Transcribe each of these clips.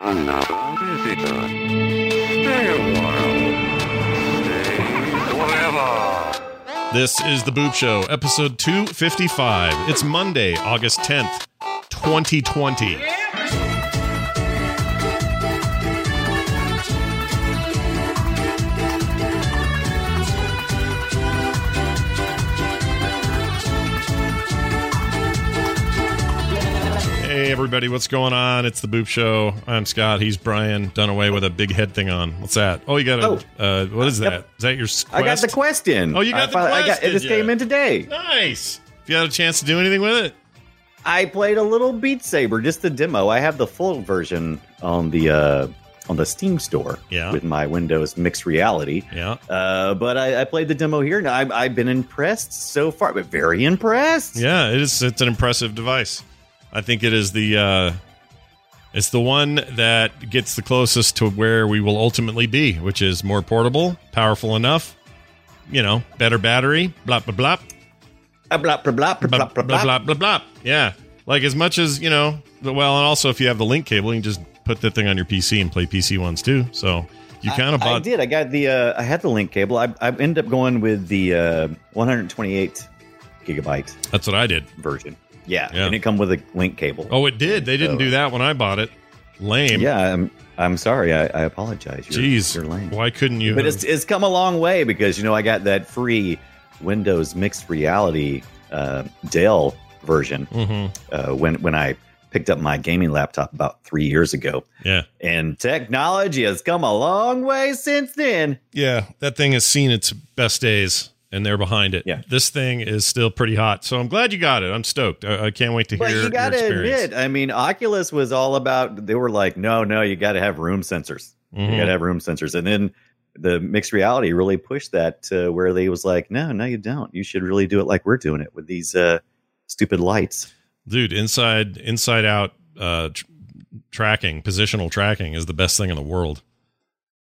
Another visitor. Stay a while. Stay forever. This is the Boop Show, episode 255. It's Monday, August 10th, 2020. Hey, everybody, what's going on? It's the Boop Show. I'm Scott. He's Brian, done away with a big head thing on. What's that? Oh, you got a. Oh. Uh, what is that? Yep. Is that your I got the quest? quest in. Oh, you got I the finally- I quest, got, it just came in today. Nice. If you had a chance to do anything with it. I played a little Beat Saber, just the demo. I have the full version on the uh, on the Steam store Yeah. with my Windows mixed reality. Yeah. Uh, but I, I played the demo here, and I've, I've been impressed so far. But very impressed. Yeah, it is. It's an impressive device. I think it is the. Uh, it's the one that gets the closest to where we will ultimately be, which is more portable, powerful enough. You know, better battery. Blah blah blah. Uh, blah blah blah blah Blah blah blah blah. blah blah blah. Yeah, like as much as you know. Well, and also if you have the link cable, you can just put that thing on your PC and play PC ones too. So you kind of I, I did. I got the. Uh, I had the link cable. I, I ended up going with the uh, 128 gigabyte That's what I did. version. Yeah, Yeah. and it come with a link cable. Oh, it did. They didn't So- do that when I bought it. Lame. Yeah, I'm I'm sorry. I, I apologize. You're, Jeez. you're lame. Why couldn't you? But have- it's it's come a long way because you know I got that free Windows mixed reality uh, Dell version Mhm. uh, when when I picked up my gaming laptop about three years ago, Yeah. and technology has come a long way since then. Yeah, that thing has seen its best days, and they're behind it. Yeah. this thing is still pretty hot, so I'm glad you got it. I'm stoked. I, I can't wait to hear. But you got to your experience. admit, I mean, Oculus was all about. They were like, no, no, you got to have room sensors. Mhm. You got to have room sensors, and then the mixed reality really pushed that to where they was like, no, no, you don't. You should really do it like we're doing it with these uh, stupid lights. dude. Inside, inside out uh, tr- tracking, positional tracking is the best thing in the world.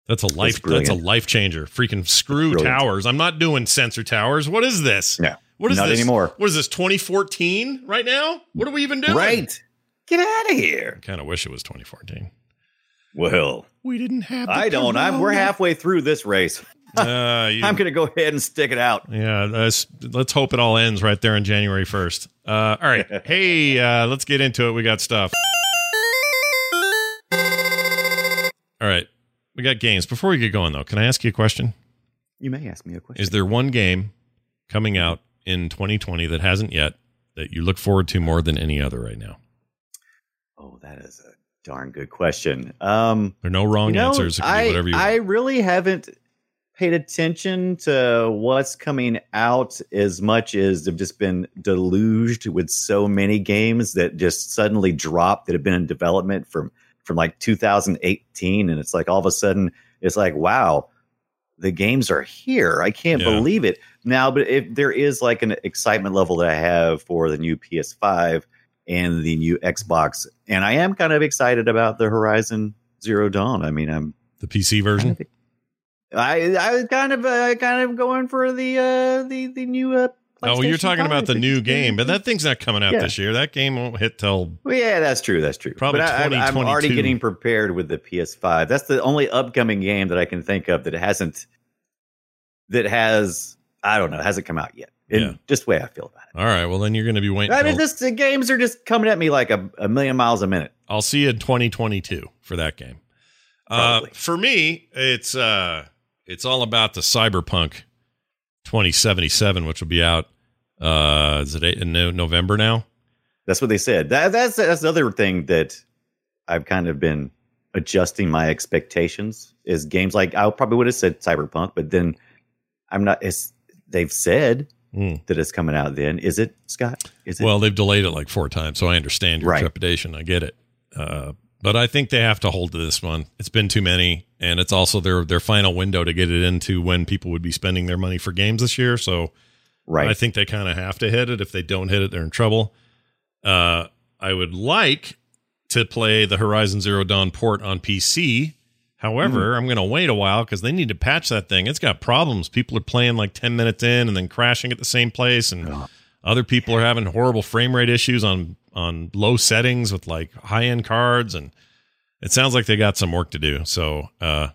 That's a life. That's a life changer. Freaking screw towers. I'm not doing sensor towers. What is this? Yeah. What is Not this anymore. What is this? 2014 right now? What are we even doing? Right. Get out of here. Kind of wish it was 2014. Well, We didn't have. I don't. I'm, we're halfway through this race. Uh, you- I'm going to go ahead and stick it out. Yeah, let's, let's hope it all ends right there on January 1st. Uh, all right. hey, uh, let's get into it. We got stuff. All right. We got games. Before we get going, though, can I ask you a question? You may ask me a question. Is there one game coming out in 2020 that hasn't yet that you look forward to more than any other right now? oh, that is a darn good question. Um, There are no wrong you know, answers. It can be I, whatever you I want. really haven't paid attention to what's coming out as much as I've just been deluged with so many games that just suddenly dropped that have been in development from from like 2018 and it's like all of a sudden it's like wow the games are here i can't Yeah. believe it now but if there is like an excitement level that i have for the new ps5 and the new xbox and i am kind of excited about the horizon zero dawn i mean i'm The PC version? I I was kind of uh, kind of going for the uh the the new uh Oh, you're PlayStation talking about the new game, but that thing's not coming out Yeah. this year. That game won't hit till Well, yeah, that's true. That's true. Probably but I, I'm- I'm already getting prepared with the PS5. That's the only upcoming game that I can think of that hasn't that has I don't know hasn't come out yet. And Yeah. just the way I feel about it. All right. Well, then you're going to be waiting. I mean, till- this the games are just coming at me like a, a million miles a minute. I'll see you in 2022 for that game. Uh, for me, it's uh, it's all about the Cyberpunk 2077, which will be out. Uh, is it eight- in November now? That's what they said. That, that's that's the other thing that I've kind of been adjusting my expectations. Is games like I probably would have said Cyberpunk, but then I'm not. It's they've said Hmm. that it's coming out. Then is it Scott? Is it? Well, they've delayed it like four times, so I understand your Right. trepidation. I get it. Uh, But I think they have to hold to this one. It's been too many, and it's also their their final window to get it into when people would be spending their money for games this year. So Right. I think they kind of have to hit it. If they don't hit it, they're in trouble. Uh, I would like to play the Horizon Zero Dawn port on PC. However, I'm going to wait a while because they need to patch that thing. It's got problems. People are playing like 10 minutes in and then crashing at the same place, and other people are having horrible frame rate issues on on low settings with like high end cards, and it sounds like they got some work to do. So, uh,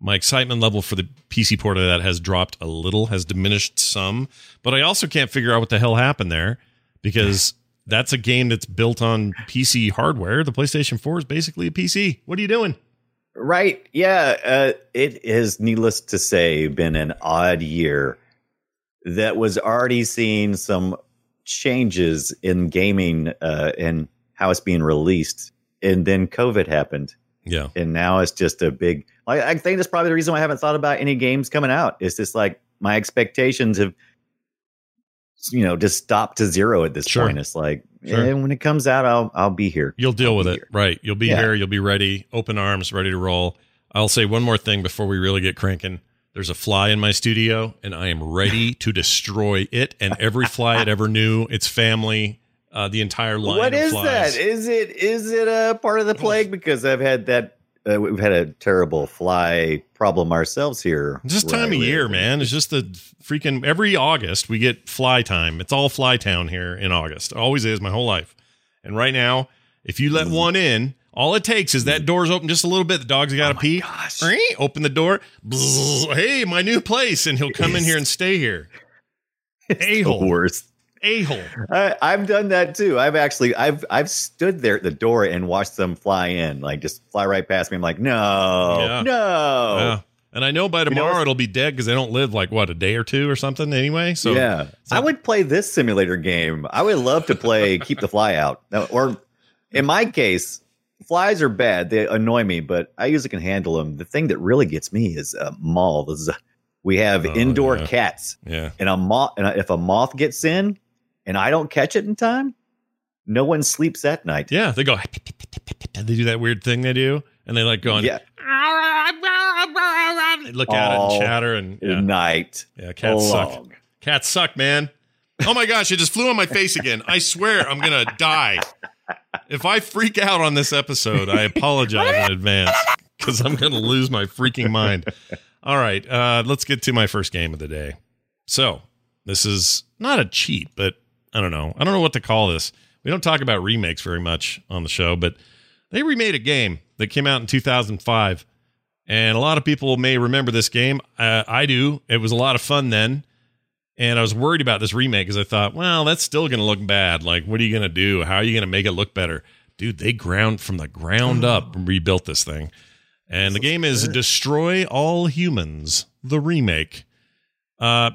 my excitement level for the PC port of that has dropped a little, has diminished some, but I also can't figure out what the hell happened there because that's a game that's built on PC hardware. The PlayStation 4 is basically a PC. What are you doing? Right. Yeah. Uh, it is, needless to say, been an odd year that was already seeing some changes in gaming uh, and how it's being released. And then COVID happened. Yeah. And now it's just a big, like, I think that's probably the reason why I haven't thought about any games coming out. It's just like my expectations have, you know, just stopped to zero at this Sure. point. It's like, Sure. eh, when it comes out, I'll, I'll be here. You'll deal I'll with it. here. Right. You'll be Yeah. here. You'll be ready. Open arms, ready to roll. I'll say one more thing before we really get cranking. There's a fly in my studio, and I am ready to destroy it and every fly it ever knew, its family, uh, the entire line. What is flies. that? Is it is it a part of the plague? Because I've had that. Uh, we've had a terrible fly problem ourselves here. It's just time of year, man. It's just the freaking every August we get fly time. It's all fly town here in August. It always is my whole life. And right now, if you let one in, all it takes is that door's open just a little bit. The dog's got to pee. gosh. Open the door. Bzzz. hey, my new place, and he'll come in here and stay here. A hole. worst. A hole. I've done that too. I've actually I've I've stood there at the door and watched them fly in, like just fly right past me. I'm like, no, Yeah. no, Yeah. And I know by know tomorrow what's- it'll be dead because they don't live like what a day or two or something anyway. So yeah. I would play this simulator game. I would love to play Keep the Fly Out. Or in my case, flies are bad. They annoy me, but I usually can handle them. The thing that really gets me is uh, moths. We have Oh, indoor yeah. cats, yeah. and a moth. And if a moth gets in, and I don't catch it in time, no one sleeps that night. Yeah, they go. They do that weird thing they do, and they like go on. Yeah, They look at it and chatter, and yeah, night yeah cats suck. long. Cats suck, man. Oh my gosh, it just flew on my face again. I swear I'm gonna die. If I freak out on this episode, I apologize in advance because I'm gonna lose my freaking mind. All right, uh, let's get to my first game of the day. So this is not a cheat, but I don't know. I don't know what to call this. We don't talk about remakes very much on the show, but they remade a game that came out in 2005 and a lot of people may remember this game. Uh, i do. It was a lot of fun then and i was worried about this remake because i thought well that's still going to look bad. Like what are you going to do? How are you going to make it look better? Dude they ground from the ground up and rebuilt this thing and the game is destroy all humans the remake. Uh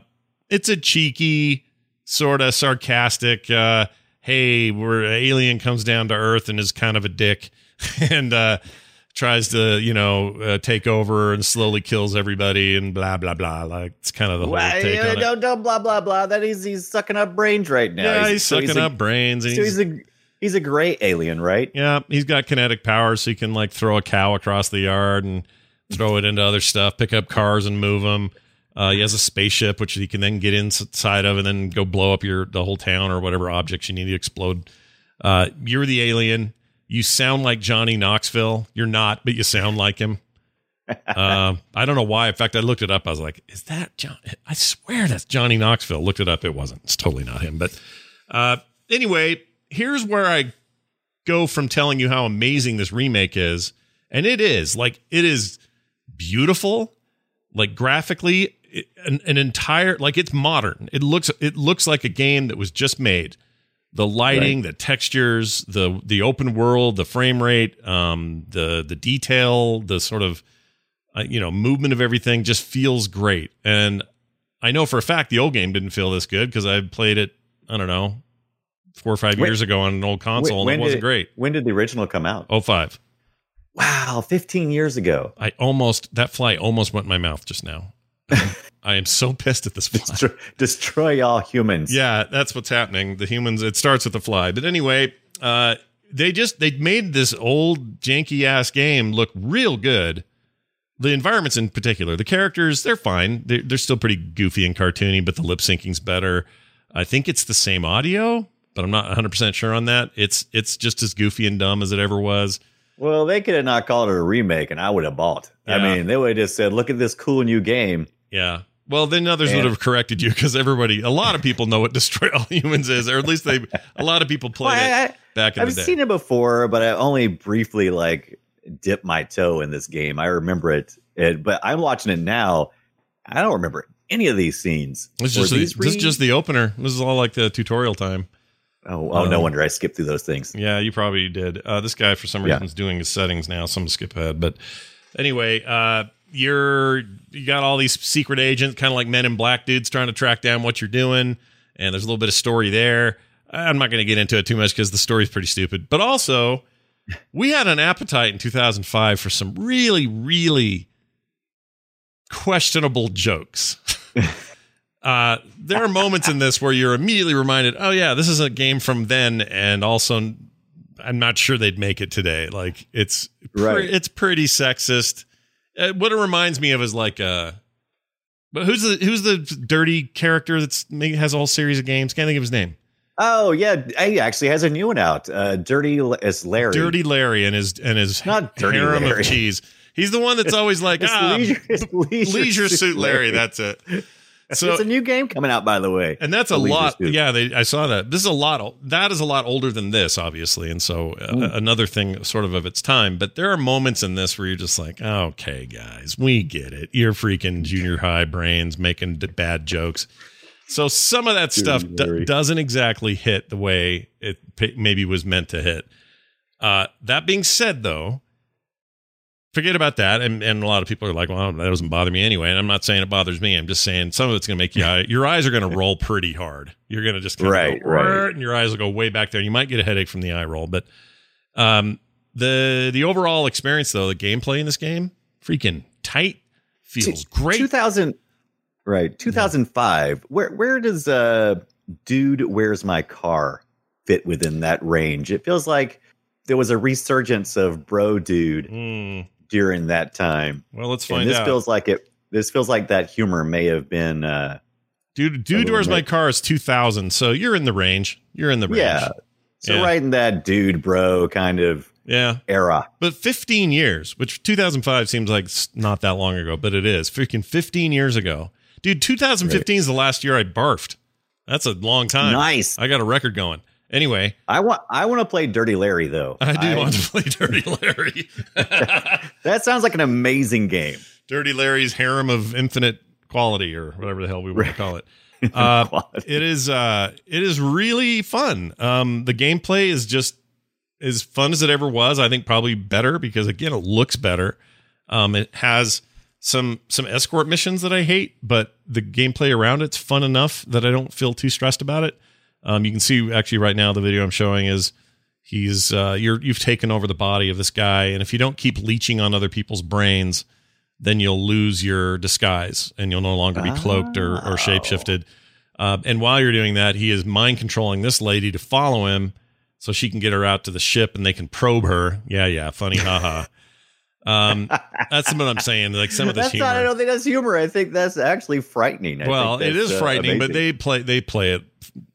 it's a cheeky sort of sarcastic uh hey where an alien comes down to earth and is kind of a dick and uh tries to you know uh, take over and slowly kills everybody and blah blah blah like it's kind of the whole Well, take yeah, on it. don't, don't blah blah blah. That he's he's sucking up brains right now. yeah he's, so sucking a- up brains and So he's, he's a he's a great alien, right? yeah he's got kinetic powers so he can like throw a cow across the yard and throw it into other stuff pick up cars and move them uh, he has a spaceship which he can then get inside of and then go blow up your the whole town or whatever objects you need to explode uh, you're the alien you sound like johnny knoxville you're not but you sound like him um, I don't know why. In fact, I looked it up. I was like, "Is that John?" I swear that's Johnny Knoxville. Looked it up. It wasn't. It's totally not him. But uh, anyway, here's where I go from telling you how amazing this remake is, and it is like it is beautiful, like graphically, it, an, an entire like it's modern. It looks it looks like a game that was just made. The lighting, the textures, the the open world, the frame rate, um, the the detail, the sort of uh, you know movement of everything just feels great. And I know for a fact the old game didn't feel this good because I played it. I don't know four or five When- years ago on an old console, When and it wasn't did, great. When did the original come out? Oh five. Wow, 15 years ago. I almost that fly almost went in my mouth just now. I am so pissed at this fly. Destroy, destroy all humans. Yeah, that's what's happening. The humans. It starts with the fly, but anyway, uh, they just they made this old janky ass game look real good. The environments in particular, the characters, they're fine. They're, they're still pretty goofy and cartoony, but the lip syncing's better. I think it's the same audio, but I'm not 100 percent sure on that. It's it's just as goofy and dumb as it ever was. Well, they could have not called it a remake, and I would have bought. I mean, they would have just said, "Look at this cool new game." Yeah. Well, then others And- would have corrected you because everybody, a lot of people know what Destroy All Humans is, or at least they, a lot of people play Well, it I- back in I've the day. I've seen it before, but I only briefly like dipped my toe in this game. I remember it, it but I'm watching it now. I don't remember any of these scenes. This is Were just, the, is just the opener. This is all like the tutorial time. oh, oh no um, wonder I skipped through those things. Yeah, you probably did. Uh, this guy, for some Yeah. reason, is doing his settings now. Some skip ahead, but anyway, uh, you're you got all these secret agents, kind of like Men in Black dudes, trying to track down what you're doing, and there's a little bit of story there. I'm not going to get into it too much because the story's pretty stupid. But also, we had an appetite in 2005 for some really, really questionable jokes. uh, there are moments in this where you're immediately reminded, oh yeah, this is a game from then, and also I'm not sure they'd make it today. Like it's pre- Right. it's pretty sexist. Uh, what it reminds me of is like uh but who's the who's the dirty character that's has a whole series of games? Can't think of his name. Oh yeah, he actually has a new one out. Uh, Dirty as Larry. Dirty Larry and his and his Not Dirty harem Larry. of cheese. He's the one that's always like ah, leisure, leisure, leisure suit Larry. That's it. So it's a new game coming out, by the way. and that's a lot. Yeah, they, I saw that. This is a lot. That is a lot older than this, obviously, and so uh, Mm. another thing, sort of of its time. But there are moments in this where you're just like, okay, guys, we get it. You're freaking junior high brains making d- bad jokes. So some of that stuff d- doesn't exactly hit the way it p- maybe was meant to hit. Uh, that being said, though, forget about that. And, and a lot of people are like, well, that doesn't bother me anyway. And I'm not saying it bothers me. I'm just saying some of it's going to make you, your eyes are going to roll pretty hard. You're going to just kind Right, of go, right. And your eyes will go way back there. You might get a headache from the eye roll, but um, the the overall experience though, the gameplay in this game, freaking tight, feels great. 2000 right 2005 where where does uh dude where's my car fit within that range it feels like there was a resurgence of bro dude Hmm. During that time well, let's and find this out. feels like it this feels like that humor may have been uh Dude, dude, where's my car is 2000. So you're in the range. You're in the range. yeah so Yeah. right in that dude bro kind of Yeah. era But 15 years, which 2005 seems like not that long ago, but it is. Freaking 15 years ago. Dude, 2015 is the last year I barfed. That's a long time. nice I got a record going. Anyway, i want i want to play dirty larry though I do want to play Dirty Larry. that sounds like an amazing game Dirty Larry's harem of infinite quality or whatever the hell we want to call it. Uh, it is uh it is really fun. Um the gameplay is just as fun as it ever was. I think probably better because again it looks better. Um it has some some escort missions that I hate, but the gameplay around it's fun enough that I don't feel too stressed about it. Um you can see actually right now the video I'm showing is he's uh you're you've taken over the body of this guy and if you don't keep leeching on other people's brains then you'll lose your disguise and you'll no longer be cloaked or, or shapeshifted. Uh, and while you're doing that, he is mind controlling this lady to follow him so she can get her out to the ship and they can probe her. Yeah, yeah, funny, haha. Um, that's what I'm saying. Like some of this that's humor. not i don't think that's humor i think that's actually frightening I well, think it uh, frightening, but they play they play it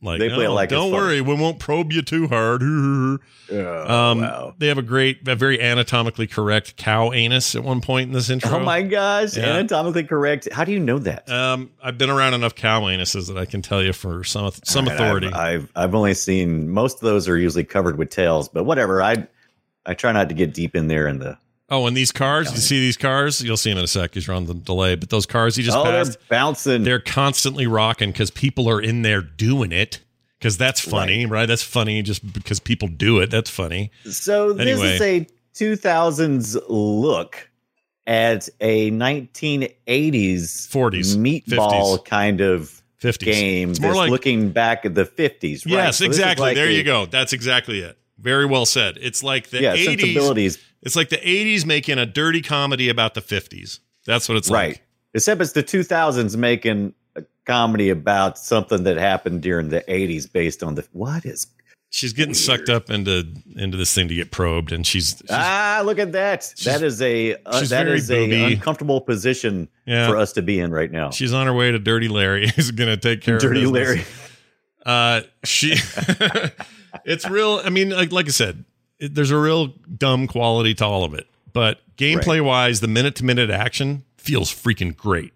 like They play it "Oh, like don't funny." worry, we won't probe you too hard. Oh, um, wow. They have a great, a very anatomically correct cow anus at one point in this intro. Oh my gosh, Yeah. anatomically correct. How do you know that? Um, I've been around enough cow anuses that I can tell you for some some All right, authority. I've, I've I've only seen most of those are usually covered with tails, but whatever. I I try not to get deep in there in the. Oh, and these cars, you see these cars? You'll see them in a sec because you're on the delay. But those cars he just oh, passed, they're bouncing. they're constantly rocking because people are in there doing it. Because that's funny, right. That's funny just because people do it. That's funny. so this anyway. is a 2000s look at a 1980s 40s, meatball 50s. kind of 50s. game. It's more like looking back at the 50s. Right? yes, So exactly. like there a- you go. That's exactly it. Very well said. It's like the Yeah, 80s. sensibilities. It's like the 80s making a dirty comedy about the 50s. That's what it's right. like. Except it's the 2000s making a comedy about something that happened during the 80s based on the what is she's getting sucked up into into this thing to get probed, and she's, she's ah, look at that. That is a uh, that is a uncomfortable position Yeah. for us to be in right now. she's on her way to Dirty Larry. Who's going to take care Dirty of Dirty Larry. Uh, she, it's real. I mean, like, like I said, it, there's a real dumb quality to all of it, but gameplay wise, the minute to minute action feels freaking great.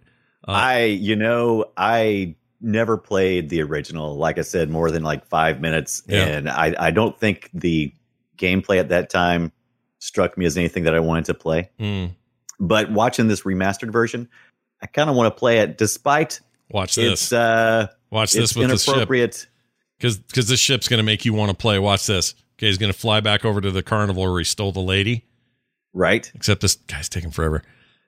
Uh, I, you know, I never played the original. Like I said, more than like five minutes, Yeah. and I, I don't think the gameplay at that time struck me as anything that I wanted to play. Mm, But watching this remastered version, I kind of want to play it, despite watch it's this. uh, watch this it's with the ship inappropriate. Because because this ship's going to make you want to play. Watch this. Okay, he's going to fly back over to the carnival where he stole the lady. Right? Except this guy's taking forever.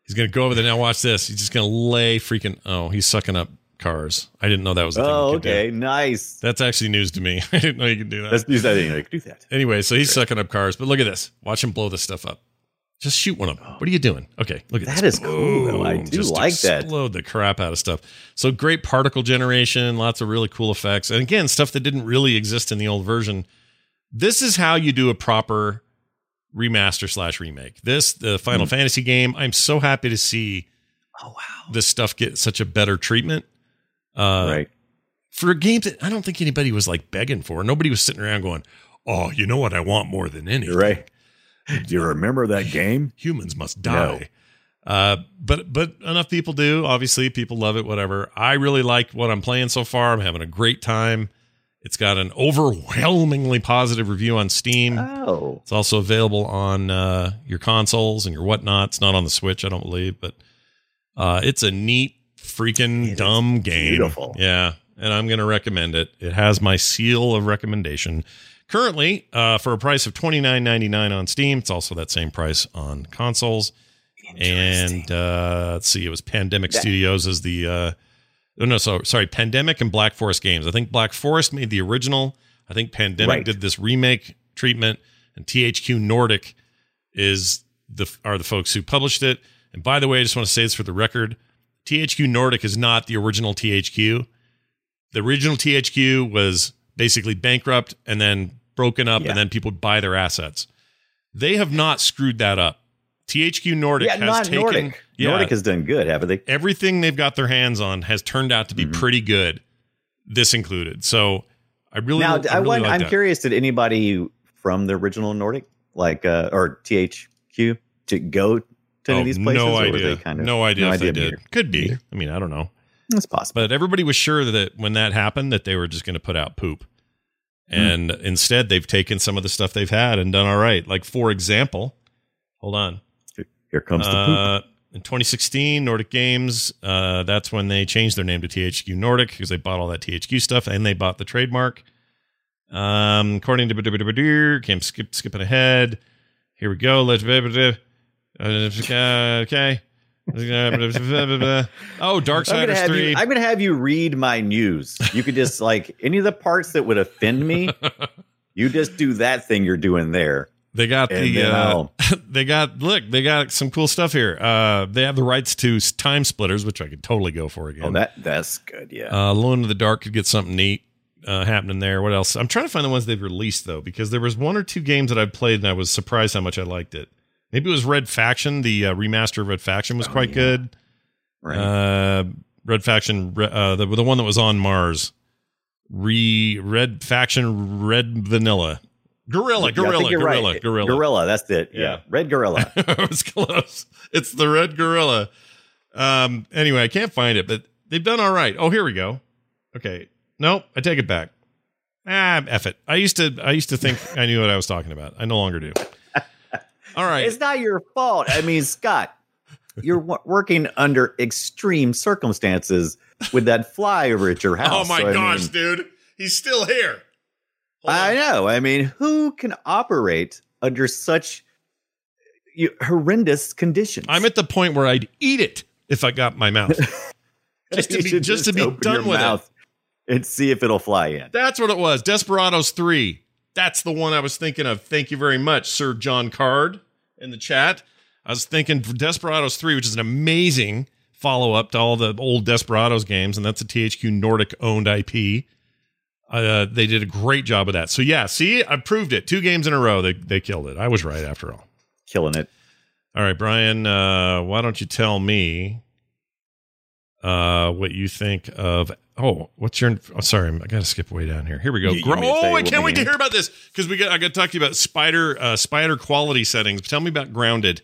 He's going to go over there now. Watch this. He's just going to lay freaking. Oh, he's sucking up cars. I didn't know that was a thing. Oh, you could do. okay, nice. That's actually news to me. I didn't know you could do that. Let's use that. You know, do that. Anyway, so he's sucking up cars, but look at this. Watch him blow this stuff up. Just shoot one of them. What are you doing? Okay, look at That this. is cool, though. I do Just like that. Explode the crap out of stuff. So great particle generation, lots of really cool effects, and again, stuff that didn't really exist in the old version. This is how you do a proper remaster slash remake. This the Final Hmm. Fantasy game. I'm so happy to see Oh wow! this stuff get such a better treatment. Uh, right. for a game that I don't think anybody was like begging for. Nobody was sitting around going, "Oh, you know what I want more than anything." Right. Do you remember that game? Humans must die. Uh, but but enough people do. Obviously, people love it. Whatever. I really like what I'm playing so far. I'm having a great time. It's got an overwhelmingly positive review on Steam. Oh, It's also available on uh, your consoles and your whatnot. It's not on the Switch, I don't believe, but uh, it's a neat, freaking It is dumb game. beautiful. Yeah, and I'm going to recommend it. It has my seal of recommendation. Currently, uh, for a price of twenty nine ninety nine on Steam, it's also that same price on consoles. And uh, let's see, it was Pandemic That- Studios as the. Uh, oh no, so sorry, Pandemic and Black Forest Games. I think Black Forest made the original. I think Pandemic Right. did this remake treatment, and THQ Nordic is the are the folks who published it. And by the way, I just want to say this for the record: THQ Nordic is not the original THQ. The original THQ was basically bankrupt and then broken up, Yeah. and then people buy their assets. They have not screwed that up. THQ Nordic yeah, has not taken Nordic. yeah, Nordic has done good, haven't they? everything they've got their hands on has turned out to be Mhm. pretty good. This included. So I really, now, I I really want, like I'm that. curious. Did anybody from the original Nordic, like uh, or THQ, to go to any Oh, of these places? no or were idea. they kind of no idea if they neither. did. Could be. Neither. I mean, I don't know. It's possible. But everybody was sure that when that happened, that they were just going to put out poop. Hmm. And instead, they've taken some of the stuff they've had and done all right. Like, for example, hold on. Here comes the poop. Uh, in 2016, Nordic Games, uh, that's when they changed their name to THQ Nordic because they bought all that THQ stuff and they bought the trademark. Um, according to came skip, skipping ahead. Here we go. Let's uh, okay. Oh, Darksiders have 3. you, I'm gonna have you read my news. You could just like any of the parts that would offend me. You just do that thing you're doing there. They got And the uh, they got look, they got some cool stuff here. Uh they have the rights to TimeSplitters, which I could totally go for again. Oh, that that's good. Yeah. uh Alone in the Dark could get something neat uh happening there. What else? I'm trying to find the ones they've released though, because there was one or two games that I've played and I was surprised how much I liked it. Maybe it was Red Faction. The uh, remaster of Red Faction was Oh, quite yeah. good. right. Uh Red Faction uh the the one that was on Mars. Re Red Faction Red Vanilla. Gorilla, Yeah, gorilla, you're gorilla, right. gorilla. Gorilla. That's it. Yeah. Yeah. Red gorilla. I was close. It's the red gorilla. Um. Anyway, I can't find it, but they've done all right. Oh, here we go. Okay. Nope. I take it back. Ah, F it. I used to. I used to think I knew what I was talking about. I no longer do. All right. It's not your fault. I mean, Scott, you're w- working under extreme circumstances with that fly over at your oh, house. oh my So, I gosh, mean, dude. He's still here. Hold I on. know. I mean, who can operate under such horrendous conditions? I'm at the point where I'd eat it if I got my mouth. just to be should just to be done with it. and see if it'll fly in. That's what it was. Desperados 3. That's the one I was thinking of. Thank you very much, Sir John Card in the chat. I was thinking for Desperados 3, which is an amazing follow up to all the old Desperados games, and that's a THQ Nordic owned IP. Uh, they did a great job of that. So yeah, see, I proved it. Two games in a row, they they killed it. I was right after all. Killing it. All right, Brian, uh, why don't you tell me uh, what you think of? Oh, what's your? Oh, sorry, I got to skip way down here. Here we go. You- you oh, I can't wait to hear about this because we got. I got to talk to you about spider uh, spider quality settings. Tell me about Grounded.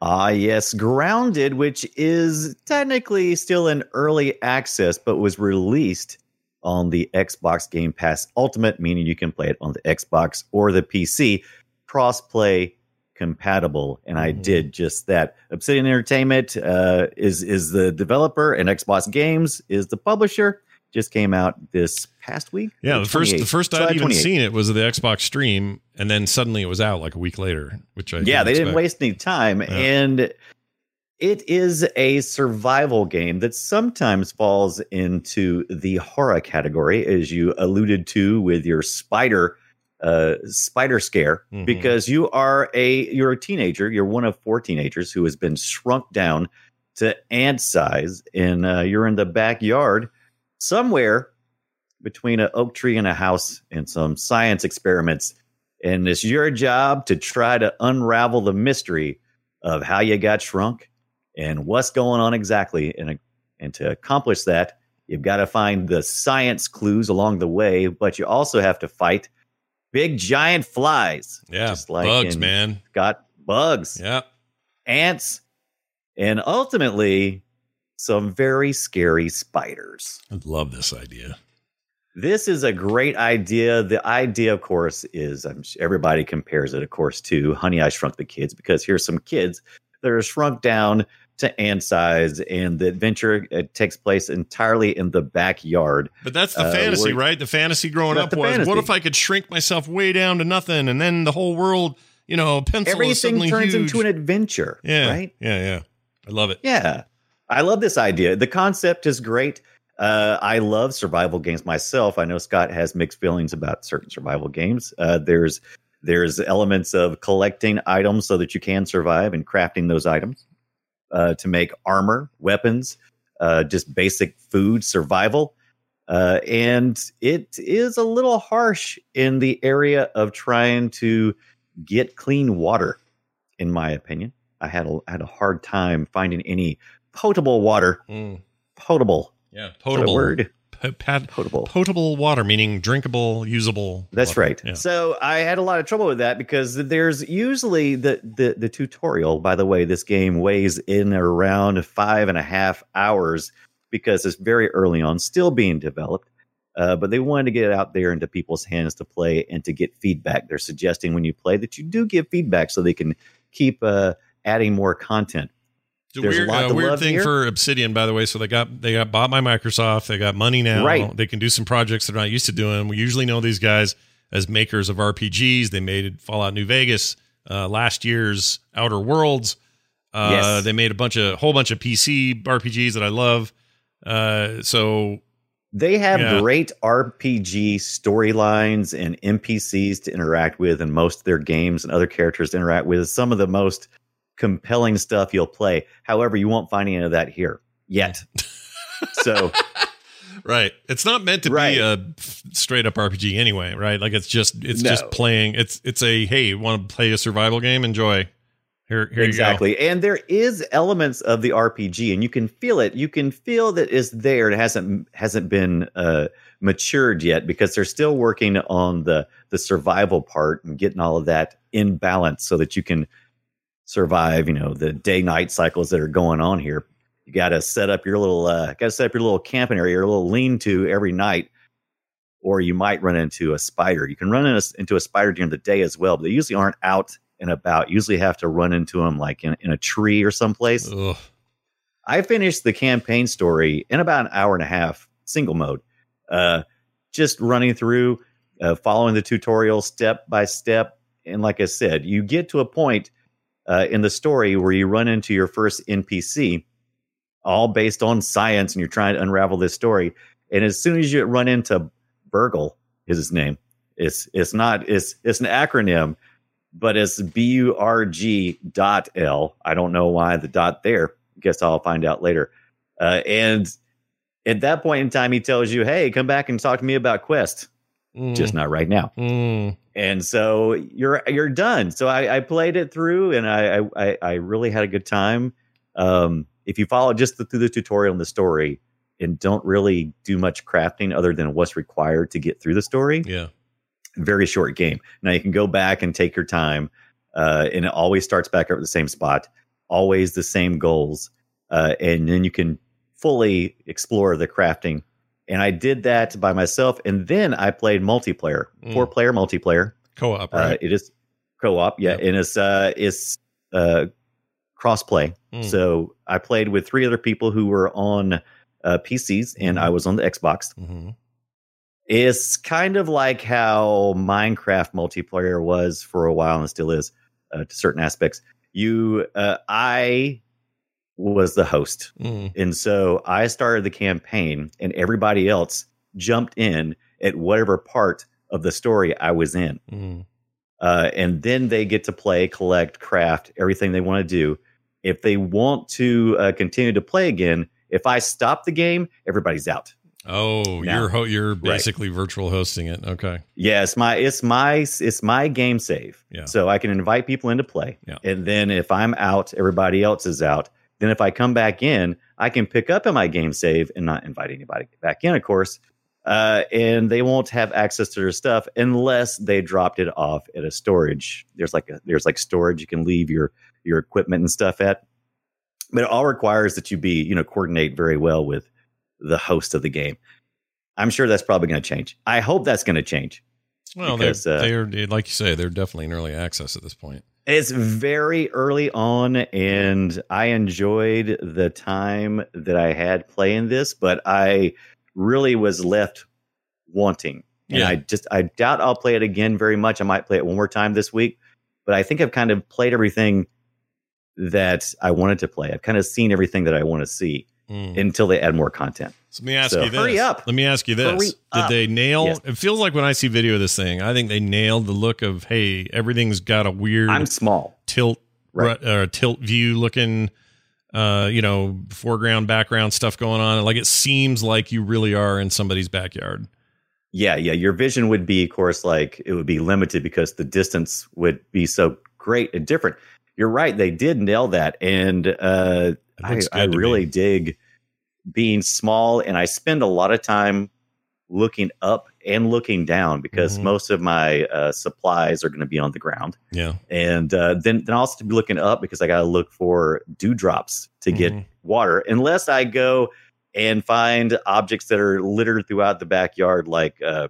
Ah, yes, Grounded, which is technically still in early access, but was released on the Xbox Game Pass Ultimate, meaning you can play it on the Xbox or the PC, cross-play compatible. And I Mhm. did just that. Obsidian Entertainment uh, is is the developer, and Xbox Games is the publisher. Just came out this past week. Yeah, the first the first I'd even seen it was the Xbox stream, and then suddenly it was out like a week later, which I yeah, they didn't waste any time. Yeah. And it is a survival game that sometimes falls into the horror category, as you alluded to with your spider uh, spider scare, Mhm. because you are a you're a teenager. You're one of four teenagers who has been shrunk down to ant size, and uh, you're in the backyard somewhere between an oak tree and a house and some science experiments and it's your job to try to unravel the mystery of how you got shrunk and what's going on exactly. And, and to accomplish that, you've got to find the science clues along the way, but you also have to fight big giant flies. Yeah, just like bugs, man. Got bugs, Yeah, ants, and ultimately some very scary spiders. I love this idea. This is a great idea. The idea, of course, is I'm, everybody compares it, of course, to Honey, I Shrunk the Kids because here's some kids that are shrunk down to ant size, and the adventure uh, takes place entirely in the backyard. But that's the Uh, fantasy, right? The fantasy growing up was, what if I could shrink myself way down to nothing, and then the whole world, you know, pencil Everything turns huge. into an adventure, yeah, right? Yeah, yeah. I love it. Yeah. I love this idea. The concept is great. Uh, I love survival games myself. I know Scott has mixed feelings about certain survival games. Uh, there's there's elements of collecting items so that you can survive and crafting those items uh, to make armor, weapons, uh, just basic food survival. Uh, and it is a little harsh in the area of trying to get clean water, in my opinion. I had a, had a hard time finding any potable water. Mm, Potable. yeah, Is that a potable. word. Pat- Potable. potable water, meaning drinkable, usable. That's water. right. Yeah. So I had a lot of trouble with that because there's usually the, the the tutorial. By the way, this game weighs in around five and a half hours because it's very early on, still being developed. Uh, but they wanted to get it out there into people's hands to play and to get feedback. They're suggesting when you play that you do give feedback so they can keep uh, adding more content. It's a There's a weird, lot uh, weird thing here. for Obsidian, by the way. So they got they got bought by Microsoft. They got money now. Right. They can do some projects they're not used to doing. We usually know these guys as makers of RPGs. They made Fallout New Vegas, uh, last year's Outer Worlds. Uh, Yes. They made a bunch of whole bunch of PC RPGs that I love. Uh, so They have Yeah. great RPG storylines and NPCs to interact with and most of their games and other characters to interact with. Some of the most compelling stuff you'll play. However, you won't find any of that here yet. so right, it's not meant to Right. be a straight up RPG anyway, right? Like it's just it's just playing. It's it's a hey, want to play a survival game? Enjoy. Here, here exactly. And there is elements of the RPG, and you can feel it. You can feel that it's there. It hasn't hasn't been uh, matured yet because they're still working on the the survival part and getting all of that in balance so that you can survive. You know the day night cycles that are going on here. You got to set up your little uh, got to set up your little camping area, your little lean to every night. Or you might run into a spider. You can run in a, into a spider during the day as well, but they usually aren't out and about. You usually have to run into them like in, in a tree or someplace. Ugh. I finished the campaign story in about an hour and a half, single mode, uh, just running through, uh, following the tutorial step by step. And like I said, you get to a point uh, in the story where you run into your first NPC, all based on science, and you're trying to unravel this story. And as soon as you run into Burgle, is his name. It's it's not it's it's an acronym, but it's B U R G dot L. I don't know why the dot there. Guess I'll find out later. Uh, and At that point in time, he tells you, "Hey, come back and talk to me about Quest." Mm, Just not right now. mm, and so you're you're done. So I, I played it through, and I, I I really had a good time. Um, if you follow just the, through the tutorial and the story, and don't really do much crafting other than what's required to get through the story, yeah. very short game. Now you can go back and take your time, uh, and it always starts back up at the same spot, always the same goals, uh, and then you can fully explore the crafting. And I did that by myself, and then I played multiplayer, Mm. four player multiplayer. Co-op, Uh, right? it is co-op, yeah, Yep. and it's uh, it's uh, cross-play. Mm. So I played with three other people who were on uh, PCs, and Mm-hmm. I was on the Xbox. Mhm. It's kind of like how Minecraft multiplayer was for a while, and still is uh, to certain aspects. You, uh, I was the host, Mm. and so I started the campaign, and everybody else jumped in at whatever part of the story I was in. Mm. uh, and then they get to play, collect, craft everything they want to do. If they want to uh, continue to play again, if I stop the game, everybody's out. Oh, Now- you're ho- you're Right. basically virtual hosting it. Okay. Yeah, it's my it's my it's my game save. Yeah. So I can invite people into play. Yeah. And then if I'm out, everybody else is out. Then if I come back in, I can pick up in my game save and not invite anybody back in, of course. Uh, and they won't have access to their stuff unless they dropped it off at a storage. There's like a there's like storage you can leave your your equipment and stuff at. But it all requires that you be, you know, coordinate very well with the host of the game. I'm sure that's probably going to change. I hope that's going to change. Well, Because, they're, uh, they're like you say, they're definitely in early access at this point. It's very early on, and I enjoyed the time that I had playing this, but I really was left wanting. And Yeah. I just I doubt I'll play it again very much. I might play it one more time this week, but I think I've kind of played everything that I wanted to play. I've kind of seen everything that I want to see Mm. until they add more content. So let me ask So you this. hurry up. Let me ask you this. Hurry Did up. they nail Yes. it feels like when I see video of this thing, I think they nailed the look of hey, everything's got a weird I'm small. tilt Right. ru- uh, tilt view looking uh you know foreground background stuff going on like it seems like you really are in somebody's backyard Yeah, yeah. Your vision would be, of course, like it would be limited because the distance would be so great and different. You're right; they did nail that, and uh, I, I really me. dig being small. And I spend a lot of time looking up and looking down because Mhm. most of my uh, supplies are going to be on the ground, yeah and uh, then then also to be looking up because I got to look for dewdrops to get Mhm. water unless I go and find objects that are littered throughout the backyard, like uh,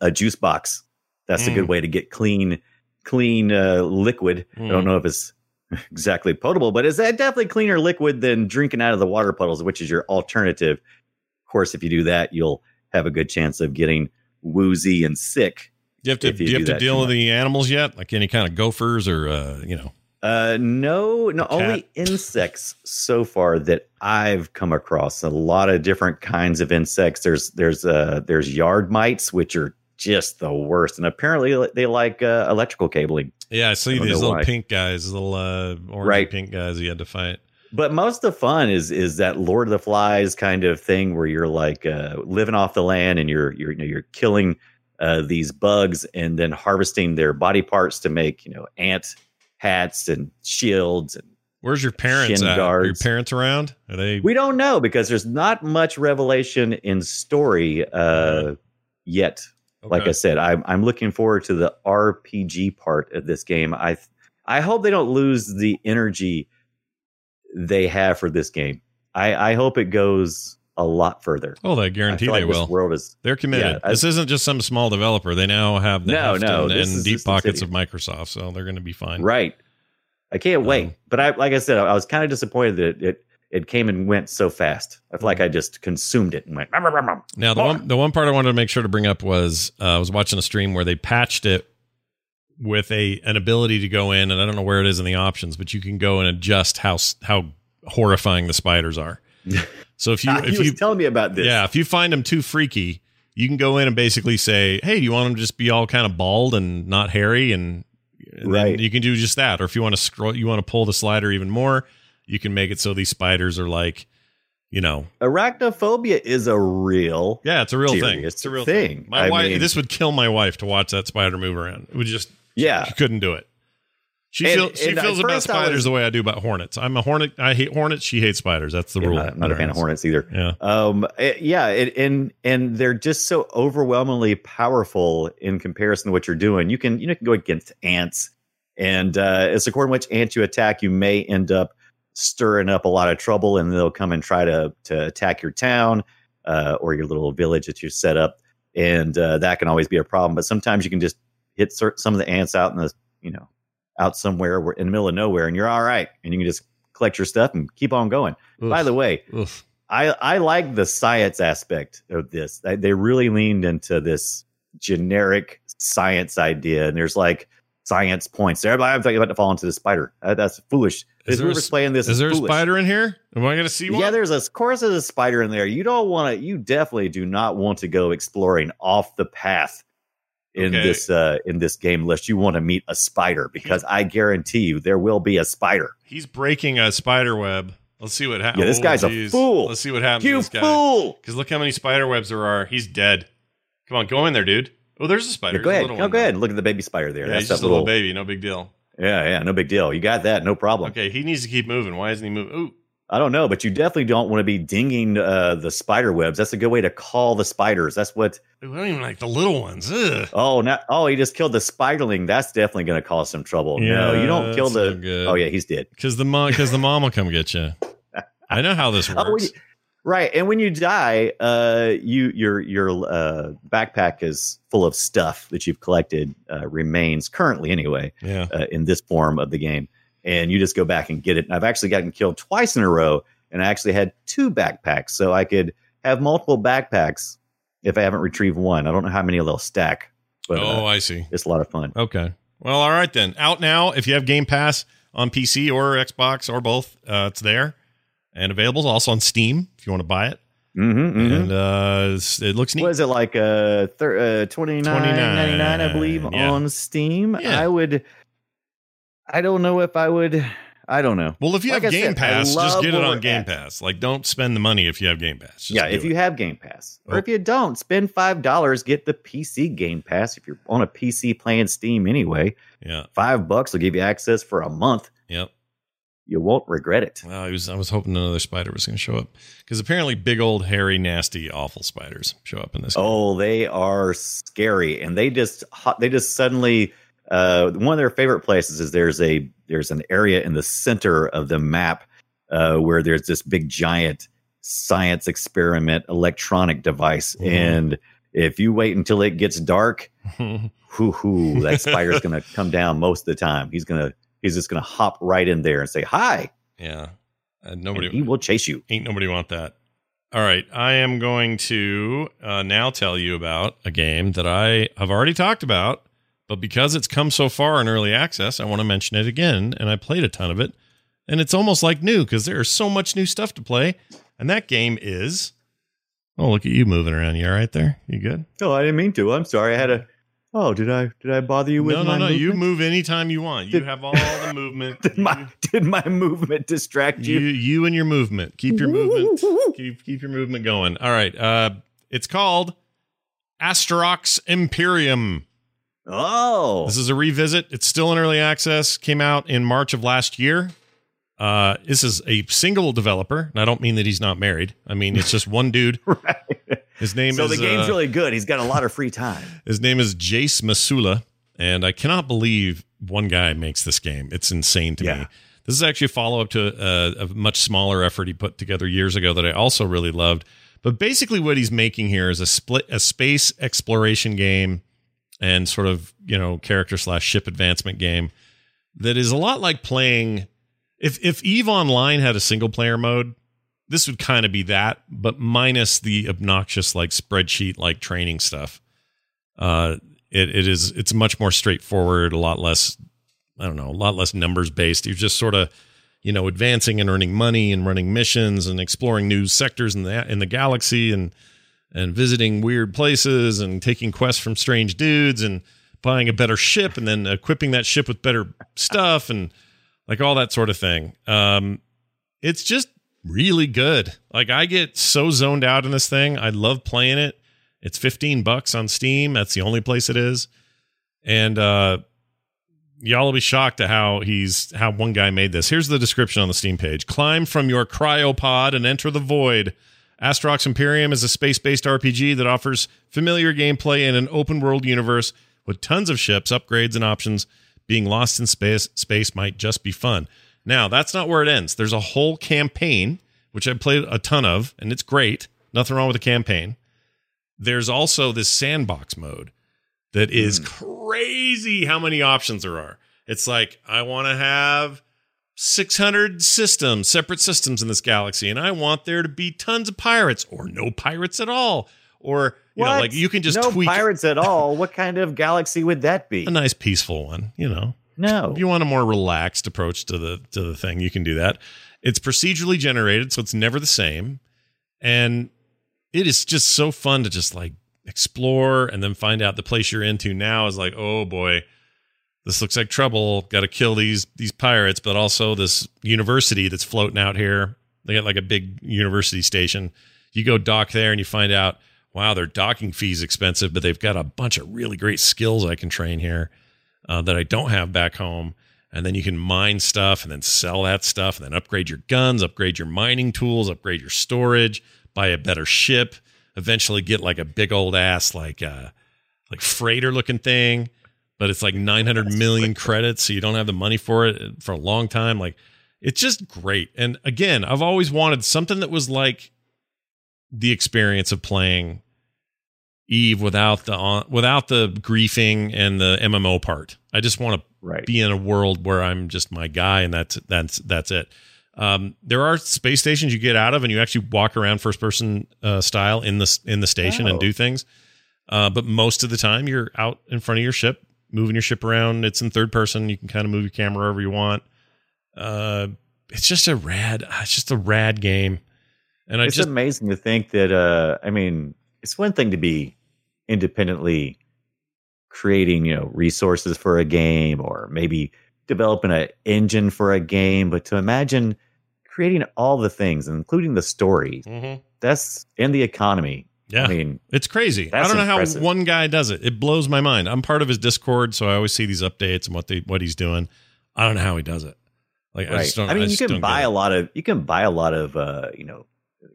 a juice box. That's a Mm. good way to get clean, clean uh, liquid. I Mm. don't know if it's exactly potable, but it's definitely cleaner liquid than drinking out of the water puddles, which is your alternative. Of course, if you do that, you'll have a good chance of getting woozy and sick. you have to If do you you have to deal with the animals yet like any kind of gophers or uh you know Uh, no, no, only insects so far that I've come across. A lot of different kinds of insects. There's there's uh there's yard mites, which are just the worst, and apparently they like uh, electrical cabling. yeah i see I these little why. pink guys little uh orange Right. pink guys you had to fight But most of the fun is is that Lord of the Flies kind of thing where you're like uh, living off the land and you're you're you know, you're killing uh, these bugs and then harvesting their body parts to make you know ant hats and shields and where's your parents at are your parents around are they We don't know because there's not much revelation in story uh, yet. Like. I said, I'm I'm looking forward to the RPG part of this game. I I hope they don't lose the energy they have for this game. I I hope it goes a lot further. oh they I guarantee they will world is they're committed Yeah, I- this isn't just some small developer they now have the No, no, and, and deep pockets of microsoft so they're going to be fine right. I can't wait, Um, but I like I said, I was kind of disappointed that it it came and went so fast. I feel like I just consumed it and went. Now the one the one part I wanted to make sure to bring up was uh, I was watching a stream where they patched it with a an ability to go in and I don't know where it is in the options, but you can go and adjust how how horrifying the spiders are. So if you Ah, if you telling me about this. yeah if you find them too freaky, you can go in and basically say, hey, do you want them to just be all kind of bald and not hairy and, and Right. you can do just that. Or if you want to scroll, you want to pull the slider even more, you can make it so these spiders are like you know, Arachnophobia is a real. yeah, it's a real thing. It's a real thing. thing. My I wife, mean- this would kill my wife to watch that spider move around. It would just, Yeah. she couldn't do it. She And- feels she and feels about spiders was- the way I do about hornets. I'm a hornet. I hate hornets. She hates spiders. That's the Yeah, rule. not, not a fan of hornets either. Yeah. Um, it- yeah, it, and and they're just so overwhelmingly powerful in comparison to what you're doing. You can you know, you can go against ants, and uh, it's according to which ant you attack, you may end up stirring up a lot of trouble, and they'll come and try to to attack your town uh, or your little village that you set up, and uh, that can always be a problem. But sometimes you can just hit cer- some of the ants out in the you know out somewhere where- in the middle of nowhere, and you're all right, and you can just collect your stuff and keep on going. By the way, Oof. I I like the science aspect of this. They, they really leaned into this generic science idea, and there's like science points. Everybody, I'm talking about to fall into the spider. Uh, that's foolish. Is there a Whoever's playing this is there a spider in here? Am I going to see one? Yeah, there's a of course there's a spider in there. You don't want to. You definitely do not want to go exploring off the path in Okay. this uh in this game list. You want to meet a spider because I guarantee you there will be a spider. He's breaking a spider web. Let's see what happens. Yeah, this guy's a fool. Let's see what happens. You to this fool! Because look how many spider webs there are. He's dead. Come on, go in there, dude. Oh, there's a spider. Yeah, go There's a ahead. No, go there. ahead. Look at the baby spider there. Yeah, That's he's just a little little. baby. No big deal. Yeah, yeah, no big deal. You got that, no problem. Okay, he needs to keep moving. Why isn't he moving? Ooh, I don't know, but you definitely don't want to be dinging uh, the spider webs. That's a good way to call the spiders. That's what. Ooh, I don't even like the little ones. Ugh. Oh, now, oh, he just killed the spiderling. That's definitely going to cause some trouble. no, Yeah, you don't kill the. no good. Oh yeah, he's dead. Because the mom, because the mom will come get you. I know how this Oh, works. you- right, and when you die, uh, you your your uh, backpack is full of stuff that you've collected. Uh, remains currently anyway. yeah. uh, in this form of the game, and you just go back and get it. And I've actually gotten killed twice in a row, and I actually had two backpacks, so I could have multiple backpacks if I haven't retrieved one. I don't know how many they'll stack, but oh, uh, I see. it's a lot of fun. Okay. Well, all right then. Out now. If you have Game Pass on PC or Xbox or both, uh, it's there and available. Also on Steam if you want to buy it. Mm-hmm, And uh, it looks neat. What is it like? Uh, thir- uh twenty nine ninety nine, I believe, Yeah. on Steam. Yeah. I would. I don't know if I would. I don't know. Well, if you Like have I Game said, Pass, just get it on Game at. Pass. Like, don't spend the money if you have Game Pass. Just yeah, if it. you have Game Pass, or Oh. if you don't, spend five dollars, get the PC Game Pass. If you're on a PC playing Steam anyway, yeah, five bucks will give you access for a month. yep. You won't regret it. Well, I was I was hoping another spider was going to show up because apparently big old hairy nasty awful spiders show up in this. game. Oh, they are scary, and they just they just suddenly. Uh, one of their favorite places is there's a there's an area in the center of the map uh, where there's this big giant science experiment electronic device, Mhm. and if you wait until it gets dark, hoo hoo, that spider's gonna come down most of the time. He's gonna he's just gonna hop right in there and say hi. yeah, uh, and nobody he will chase you. ain't nobody want that. All right, I am going to uh, now tell you about a game that I have already talked about, but because it's come so far in early access, I want to mention it again. And I played a ton of it, and it's almost like new because there's so much new stuff to play. And that game is. Oh, look at you moving around. You all right there? You good? Oh, I didn't mean to. I'm sorry. I had a. Oh, did I did I bother you with no, no, no. You move anytime you want. You Did- have all the movement. Did my did my movement distract you, you? you and your movement. Keep your movement. keep keep your movement going. All right. Uh, it's called Astrox Imperium. Oh, This is a revisit. It's still in early access. Came out in March of last year. Uh, this is a single developer, and I don't mean that he's not married. I mean it's just one dude. right. His name So is the game's uh, really good. He's got a lot of free time. his name is Jace Masula, and I cannot believe one guy makes this game. It's insane to Yeah. me. This is actually a follow up to a, a much smaller effort he put together years ago that I also really loved. But basically, what he's making here is a split, a space exploration game, and sort of you know character slash ship advancement game that is a lot like playing. If if Eve Online had a single player mode, this would kind of be that, but minus the obnoxious like spreadsheet like training stuff. Uh, it it is it's much more straightforward, a lot less. I don't know, a lot less numbers based. You're just sort of, you know, advancing and earning money and running missions and exploring new sectors in the in the galaxy and and visiting weird places and taking quests from strange dudes and buying a better ship and then equipping that ship with better stuff and like all that sort of thing. Um, it's just really good. Like I get so zoned out in this thing. I love playing it. It's 15 bucks on Steam. That's the only place it is. And uh y'all will be shocked at how he's how one guy made this. Here's the description on the Steam page. Climb from your cryopod and enter the void. Astrox Imperium is a space-based RPG that offers familiar gameplay in an open-world universe with tons of ships, upgrades, and options. Being lost in space space might just be fun. Now, that's not where it ends. There's a whole campaign, which I've played a ton of, and it's great. Nothing wrong with the campaign. There's also this sandbox mode that is hmm. crazy how many options there are. It's like, I want to have 600 systems, separate systems in this galaxy, and I want there to be tons of pirates or no pirates at all. Or, you know, like you can just no tweak pirates at all. What kind of galaxy would that be? a nice peaceful one, you know. No. If you want a more relaxed approach to the to the thing, you can do that. It's procedurally generated, so it's never the same. And it is just so fun to just like explore and then find out the place you're into now is like, oh boy, this looks like trouble. Got to kill these these pirates, but also this university that's floating out here. They got like a big university station. You go dock there and you find out, wow, their docking fees expensive, but they've got a bunch of really great skills I can train here uh, that I don't have back home. And then you can mine stuff and then sell that stuff and then upgrade your guns, upgrade your mining tools, upgrade your storage, buy a better ship, eventually get like a big old ass like uh like freighter looking thing, but it's like 900 million credits, so you don't have the money for it for a long time. Like it's just great. And again, I've always wanted something that was like the experience of playing Eve without the on, without the griefing and the MMO part. I just want to Right. be in a world where I'm just my guy and that's that's that's it. Um, there are space stations you get out of and you actually walk around first person uh, style in the in the station and Oh. do things. Uh, but most of the time you're out in front of your ship, moving your ship around. It's in third person. You can kind of move your camera wherever you want. Uh, it's just a rad. It's just a rad game. And I it's just amazing to think that uh i mean it's one thing to be independently creating you know resources for a game or maybe developing an engine for a game but to imagine creating all the things including the story Mhm. that's in the economy yeah. i mean It's crazy. I don't know impressive. how one guy does it. It blows my mind. I'm part of his Discord, so I always see these updates and what they what he's doing. I don't know how he does it. Like I just don't. i mean you can buy a lot of you can buy a lot of uh you know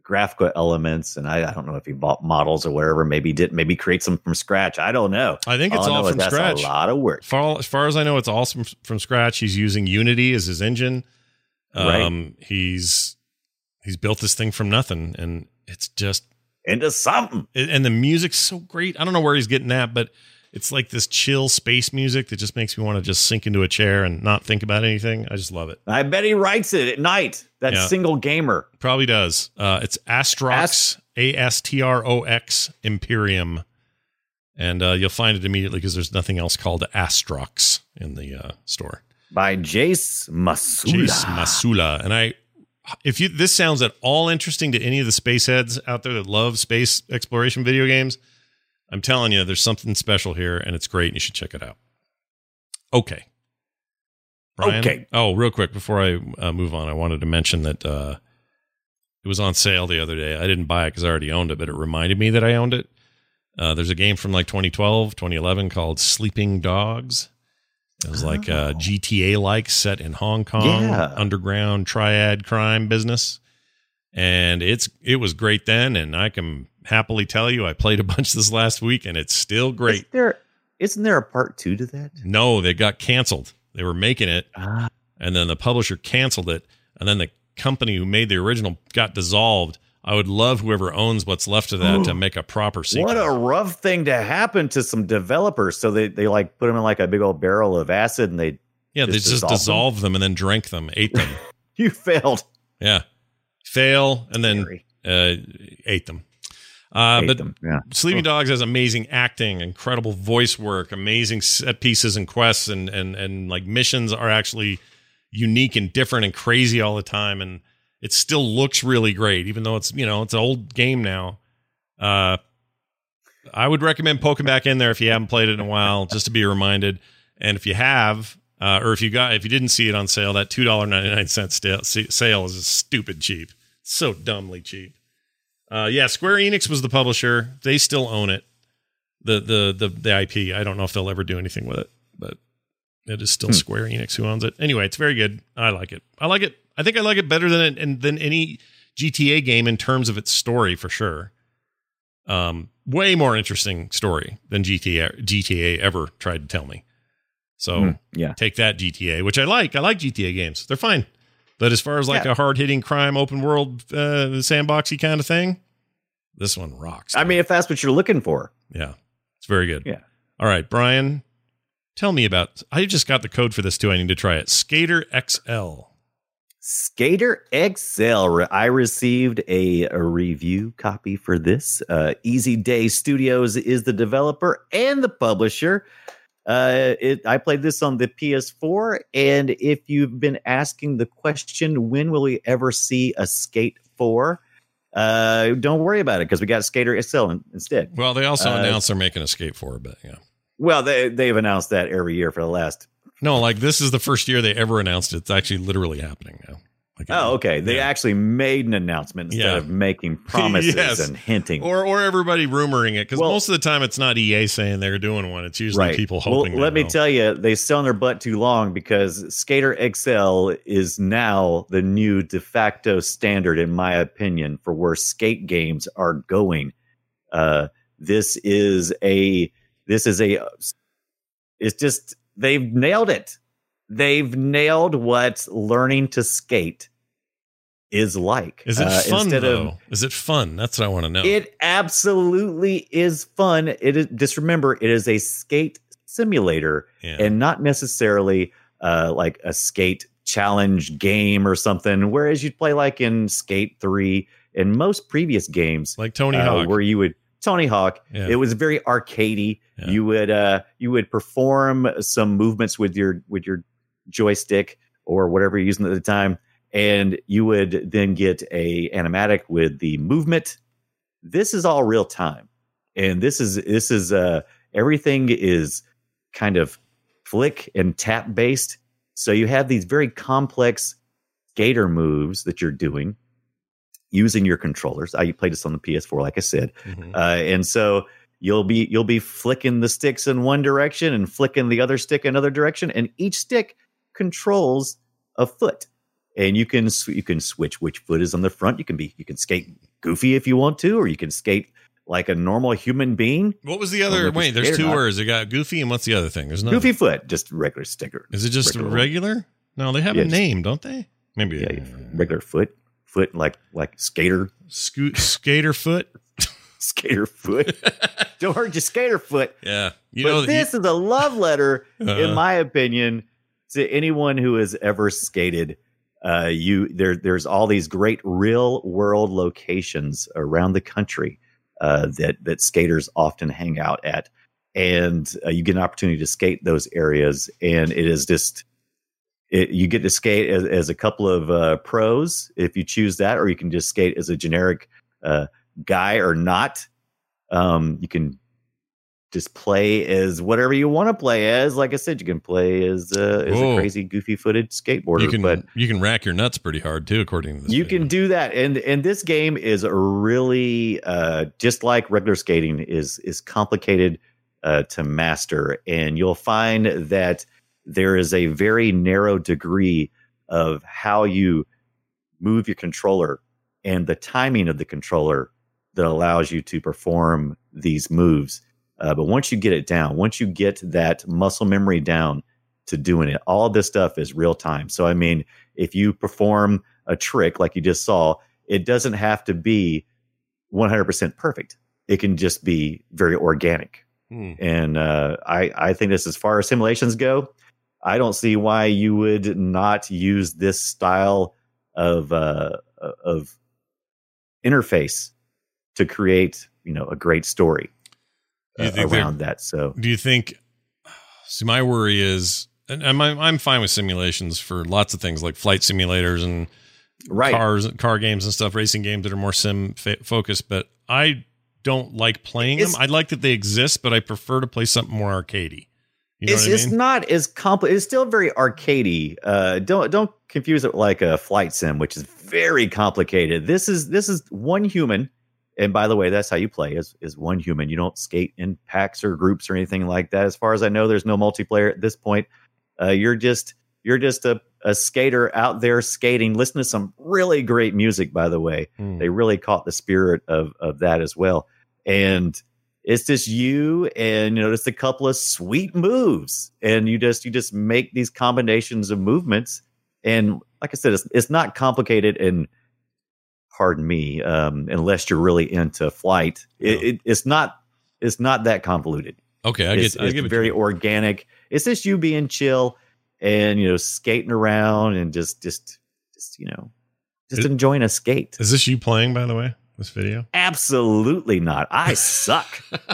graphical elements and I, I don't know if he bought models or whatever maybe did maybe create some from scratch i don't know I think it's I all from that's scratch. a lot of work Far, as far as I know, it's all from, from scratch. He's using Unity as his engine. Right. Um, he's he's built this thing from nothing, and it's just into something and the music's so great. I don't know where he's getting that, but it's like this chill space music that just makes me want to just sink into a chair and not think about anything. I just love it. I bet he writes it at night. That Yeah. single gamer. Probably does. Uh, it's Astrox, A S T R O X Imperium, and uh, you'll find it immediately because there's nothing else called Astrox in the uh, store. by Jace Masula. Jace Masula. And I, if you this sounds at all interesting to any of the space heads out there that love space exploration video games, I'm telling you, there's something special here, and it's great, and you should check it out. Okay. Brian? Okay. Oh, real quick before I uh, move on, I wanted to mention that uh, it was on sale the other day. I didn't buy it because I already owned it, but it reminded me that I owned it. Uh, there's a game from like 2012, 2011 called Sleeping Dogs. It was like uh, GTA like set in Hong Kong, Yeah. underground triad crime business. And it's it was great then, and I can happily tell you I played a bunch this last week, and it's still great. Isn't there, isn't there a part two to that? No, they got canceled. They were making it, Ah, and then the publisher canceled it, and then the company who made the original got dissolved. I would love whoever owns what's left of that to make a proper sequel. what a rough thing to happen to some developers. So they, they like put them in like a big old barrel of acid and they yeah, they just just dissolve them? dissolved them and then drank them, ate them. you failed. yeah, fail and then uh, ate them. Uh, but yeah. Sleeping Dogs has amazing acting, incredible voice work, amazing set pieces and quests, and and and like missions are actually unique and different and crazy all the time, and it still looks really great, even though it's you know it's an old game now. Uh, I would recommend poking back in there if you haven't played it in a while, just to be reminded. And if you have, uh, or if you got, if you didn't see it on sale, that two dollar ninety nine cent sale is stupid cheap. so dumbly cheap. Uh, yeah, Square Enix was the publisher. They still own it. The the the the IP. I don't know if they'll ever do anything with it, but it is still Hmm. Square Enix who owns it. Anyway, it's very good. I like it. I like it. I think I like it better than and than any GTA game in terms of its story for sure. Um, way more interesting story than GTA GTA ever tried to tell me. So Hmm, yeah. take that GTA, which I like. I like GTA games. They're fine. But as far as like Yeah. a hard hitting crime open world uh, sandboxy kind of thing, this one rocks. I mean, if that's what you're looking for. yeah, it's very good. Yeah. All right, Brian, tell me about. I just got the code for this too. I need to try it. Skater XL. Skater XL. I received a, a review copy for this. Uh, Easy Day Studios is the developer and the publisher. Uh, it, I played this on the PS4, and if you've been asking the question, when will we ever see a Skate 4? Uh, don't worry about it because we got Skater XL in, instead. Well, they also Uh, announced they're making a Skate 4, but yeah. Well, they they've announced that every year for the last. No, like this is the first year they ever announced it. It's actually literally happening now. Like, Oh, okay. They yeah. actually made an announcement instead Yeah. of making promises Yes. and hinting. or or everybody rumoring it because Well- most of the time it's not EA saying they're doing one. It's usually people hoping. Well, let me will. tell you, they sat on their butt too long because Skater XL is now the new de facto standard, in my opinion, for where skate games are going. Uh, this is a this is a it's just they've nailed it. They've nailed what learning to skate is like. Is it Uh, fun though? of is it fun? That's what I want to know. it absolutely is fun. It is just remember it is a skate simulator yeah. and not necessarily uh, like a skate challenge game or something. Whereas you'd play like in Skate Three and most previous games, like Tony uh, Hawk. where you would Tony Hawk. Yeah. It was very arcadey. Yeah. You would uh, you would perform some movements with your with your joystick or whatever you're using at the time, and you would then get a animatic with the movement. This is all real time, and this is this is uh, everything is kind of flick and tap based. So you have these very complex skater moves that you're doing using your controllers. I played this on the PS4, like I said, Mhm. uh, and so you'll be you'll be flicking the sticks in one direction and flicking the other stick another direction, and each stick controls a foot. And you can sw- you can switch which foot is on the front. You can be you can skate goofy if you want to, or you can skate like a normal human being. What was the other? Wait, there's two words. It got Goofy, and what's the other thing? There's no Goofy foot, just regular sticker. Is it just regular- regular? No, they have a name, don't they? Maybe Yeah, regular foot, foot like like skater, Scoot skater foot. skater foot. Don't hurt your skater foot. Yeah, you but know this is a love letter, Uh-huh. in my opinion, to anyone who has ever skated. Uh, you there, there's all these great real world locations around the country uh, that that skaters often hang out at, and uh, you get an opportunity to skate those areas, and it is just. It, you get to skate as, as a couple of uh, pros if you choose that, or you can just skate as a generic uh, guy or not. Um, you can just play as whatever you want to play as. Like I said, you can play as, uh, as Whoa. a crazy, goofy footed skateboarder. you can but you can rack your nuts pretty hard too, according to this. you video. can do that, and and this game is really uh, just like regular skating is is complicated uh, to master, and you'll find that there is a very narrow degree of how you move your controller and the timing of the controller that allows you to perform these moves. Uh, but once you get it down, once you get that muscle memory down to doing it, all this stuff is real time. So, I mean, if you perform a trick like you just saw, it doesn't have to be 100% perfect. It can just be very organic. Hmm. And uh, I, I think this, as far as simulations go, I don't see why you would not use this style of uh, of interface to create, you know, a great story around that. So Do you think? See, my worry is, and I'm I'm fine with simulations for lots of things like flight simulators and right, cars, car games and stuff, racing games that are more sim focused. But I don't like playing It's- them. I like that they exist, but I prefer to play something more arcadey. You know it's what I it's not as complicated. It's still very arcadey. Uh, don't don't confuse it like a flight sim, which is very complicated. This is this is one human, and by the way, that's how you play is is one human. You don't skate in packs or groups or anything like that. As far as I know, there's no multiplayer at this point. Uh, you're just you're just a, a skater out there skating. Listen to some really great music, by the way Hmm. they really caught the spirit of of that as well and it's just you and you know just a couple of sweet moves and you just you just make these combinations of movements and like i said it's, it's not complicated and pardon me um unless you're really into flight it, No. it, it's not it's not that convoluted Okay, I it's, get. I it's give it very you. organic it's just you being chill and you know skating around and just just just you know just Is- enjoying a skate Is this you playing, by the way? This video? Absolutely not. I suck.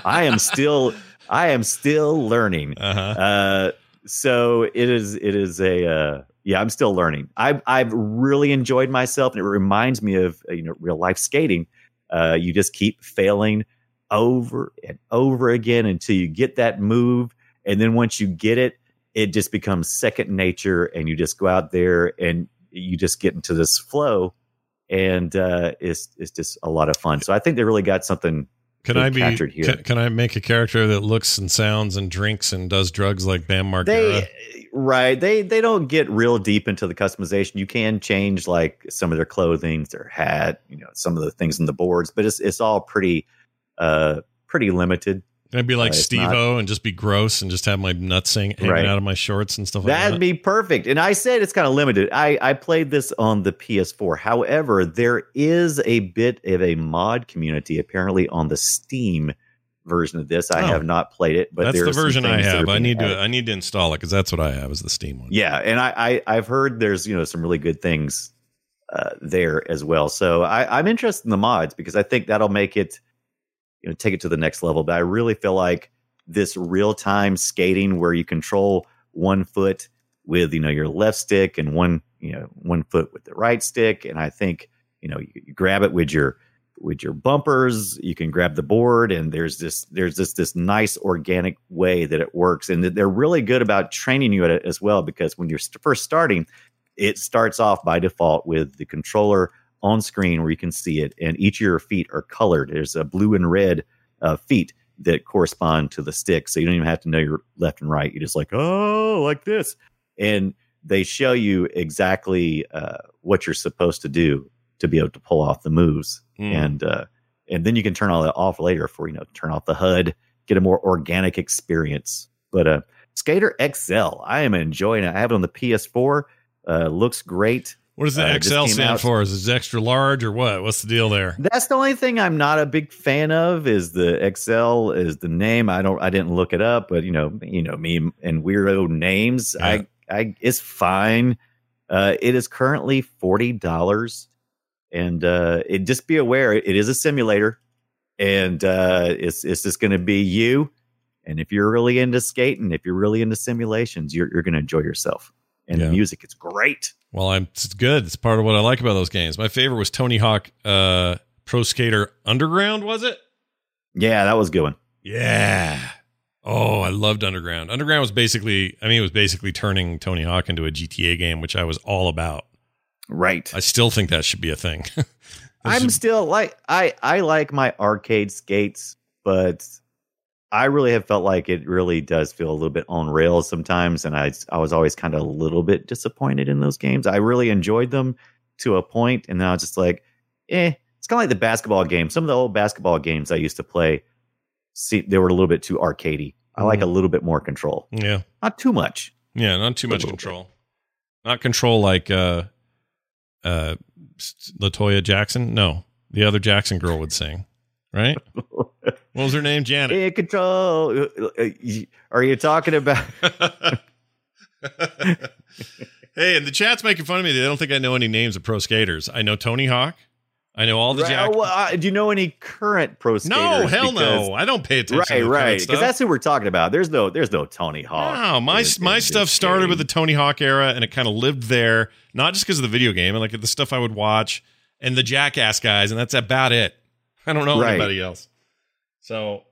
I am still I am still learning. Uh huh. Uh so it is it is a uh yeah, I'm still learning. I've I've really enjoyed myself and it reminds me of uh, you know real life skating. Uh you just keep failing over and over again until you get that move and then once you get it it just becomes second nature and you just go out there and you just get into this flow and uh it's it's just a lot of fun. So I think they really got something Can I be? captured here. Can, can I make a character that looks and sounds and drinks and does drugs like Bam Margera? they right they they don't get real deep into the customization you can change like some of their clothing their hat you know some of the things in the boards but it's it's all pretty uh pretty limited Can I be like Uh, Steve O and just be gross and just have my nuts hang, hanging Right. out of my shorts and stuff like that'd that? be perfect and i said it's kind of limited i i played this on the ps4 however there is a bit of a mod community apparently on the steam version of this i Oh. have not played it but that's the version I things that are have. I need added. to. I need to install it because that's what I have is the Steam one. Yeah, and I, I I've heard there's you know some really good things uh, there as well. So I, I'm interested in the mods because I think that'll make it you know take it to the next level. But I really feel like this real time skating where you control one foot with you know your left stick and one you know one foot with the right stick, and I think you know you, grab it with your with your bumpers you can grab the board and there's this there's this this nice organic way that it works and they're really good about training you at it as well because when you're st- first starting it starts off by default with the controller on screen where you can see it and each of your feet are colored. There's a blue and red uh, feet that correspond to the stick so you don't even have to know your left and right. You just like oh like this. And they show you exactly uh, what you're supposed to do to be able to pull off the moves. Mm. and uh and then you can turn all that off later for you know turn off the hud get a more organic experience. But uh skater xl i am enjoying it. I have it on the ps4 uh looks great What does the Uh, XL stand out- for? Is it extra large or what? What's the deal there? that's the only thing i'm not a big fan of is the xl is the name i don't i didn't look it up but you know you know me and weirdo names Yeah. i i it's fine uh it is currently $40 and uh it just be aware it, it is a simulator and uh it's it's just going to be you and if you're really into skating if you're really into simulations you're you're going to enjoy yourself and Yeah. the music it's great Well, I'm. It's good. It's part of what I like about those games. My favorite was Tony Hawk uh, Pro Skater Underground. Was it? yeah that was a good one Yeah. Oh, I loved Underground. Underground was basically. I mean, it was basically turning Tony Hawk into a GTA game, which I was all about. right I still think that should be a thing. I'm There's- still like I I like my arcade skates, but I really have felt like it really does feel a little bit on rails sometimes, and I I was always kind of a little bit disappointed in those games. I really enjoyed them to a point, and now it's just like, eh. It's kind of like the basketball game. Some of the old basketball games I used to play, see, they were a little bit too arcadey. I like a Mhm. little bit more control, yeah. not too much. Yeah, not too much little bit. control. Not control like uh uh Latoya Jackson. No, the other Jackson girl would sing, right? what was her name? Janet. In control. Uh, Are you talking about? hey, and the chat's making fun of me. They don't think I know any names of pro skaters. I know Tony Hawk. I know all the Right, Jack. well, uh, do you know any current pro skaters? no, hell Because- no. I don't pay attention. Right, right. Because that's who we're talking about. There's no, there's no Tony Hawk. No, my my stuff started with the. Tony Hawk era, and it kind of lived there. Not just because of the video game, and like the stuff I would watch, and the Jackass guys, and that's about it. I don't know Right. anybody else. So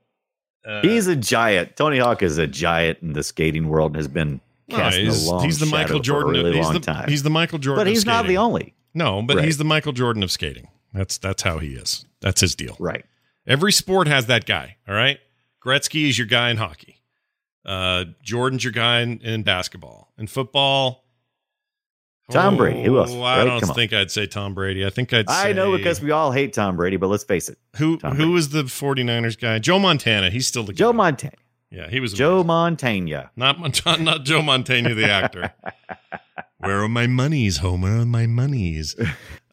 Uh, He's a giant. Tony Hawk is a giant in the skating world and has been no, cast in a he's, he's the Michael Jordan. really he's, long the, time. he's the Michael Jordan. but he's not the only. No, but Right. he's the Michael Jordan of skating. That's that's how he is. That's his deal. Right. Every sport has that guy. All right. Gretzky is your guy in hockey. Uh, Jordan's your guy in, in basketball. In football, Tom Brady. Who else? Oh, I Right? don't Come on. think I'd say Tom Brady. I think I'd. Say I know because we all hate Tom Brady, but let's face it. who Tom who was the 49ers guy? Joe Montana. He's still the guy. Joe. Montana. Yeah, he was Joe Montana. Not not Joe Montana, the actor. Where are my monies, Homer? My monies.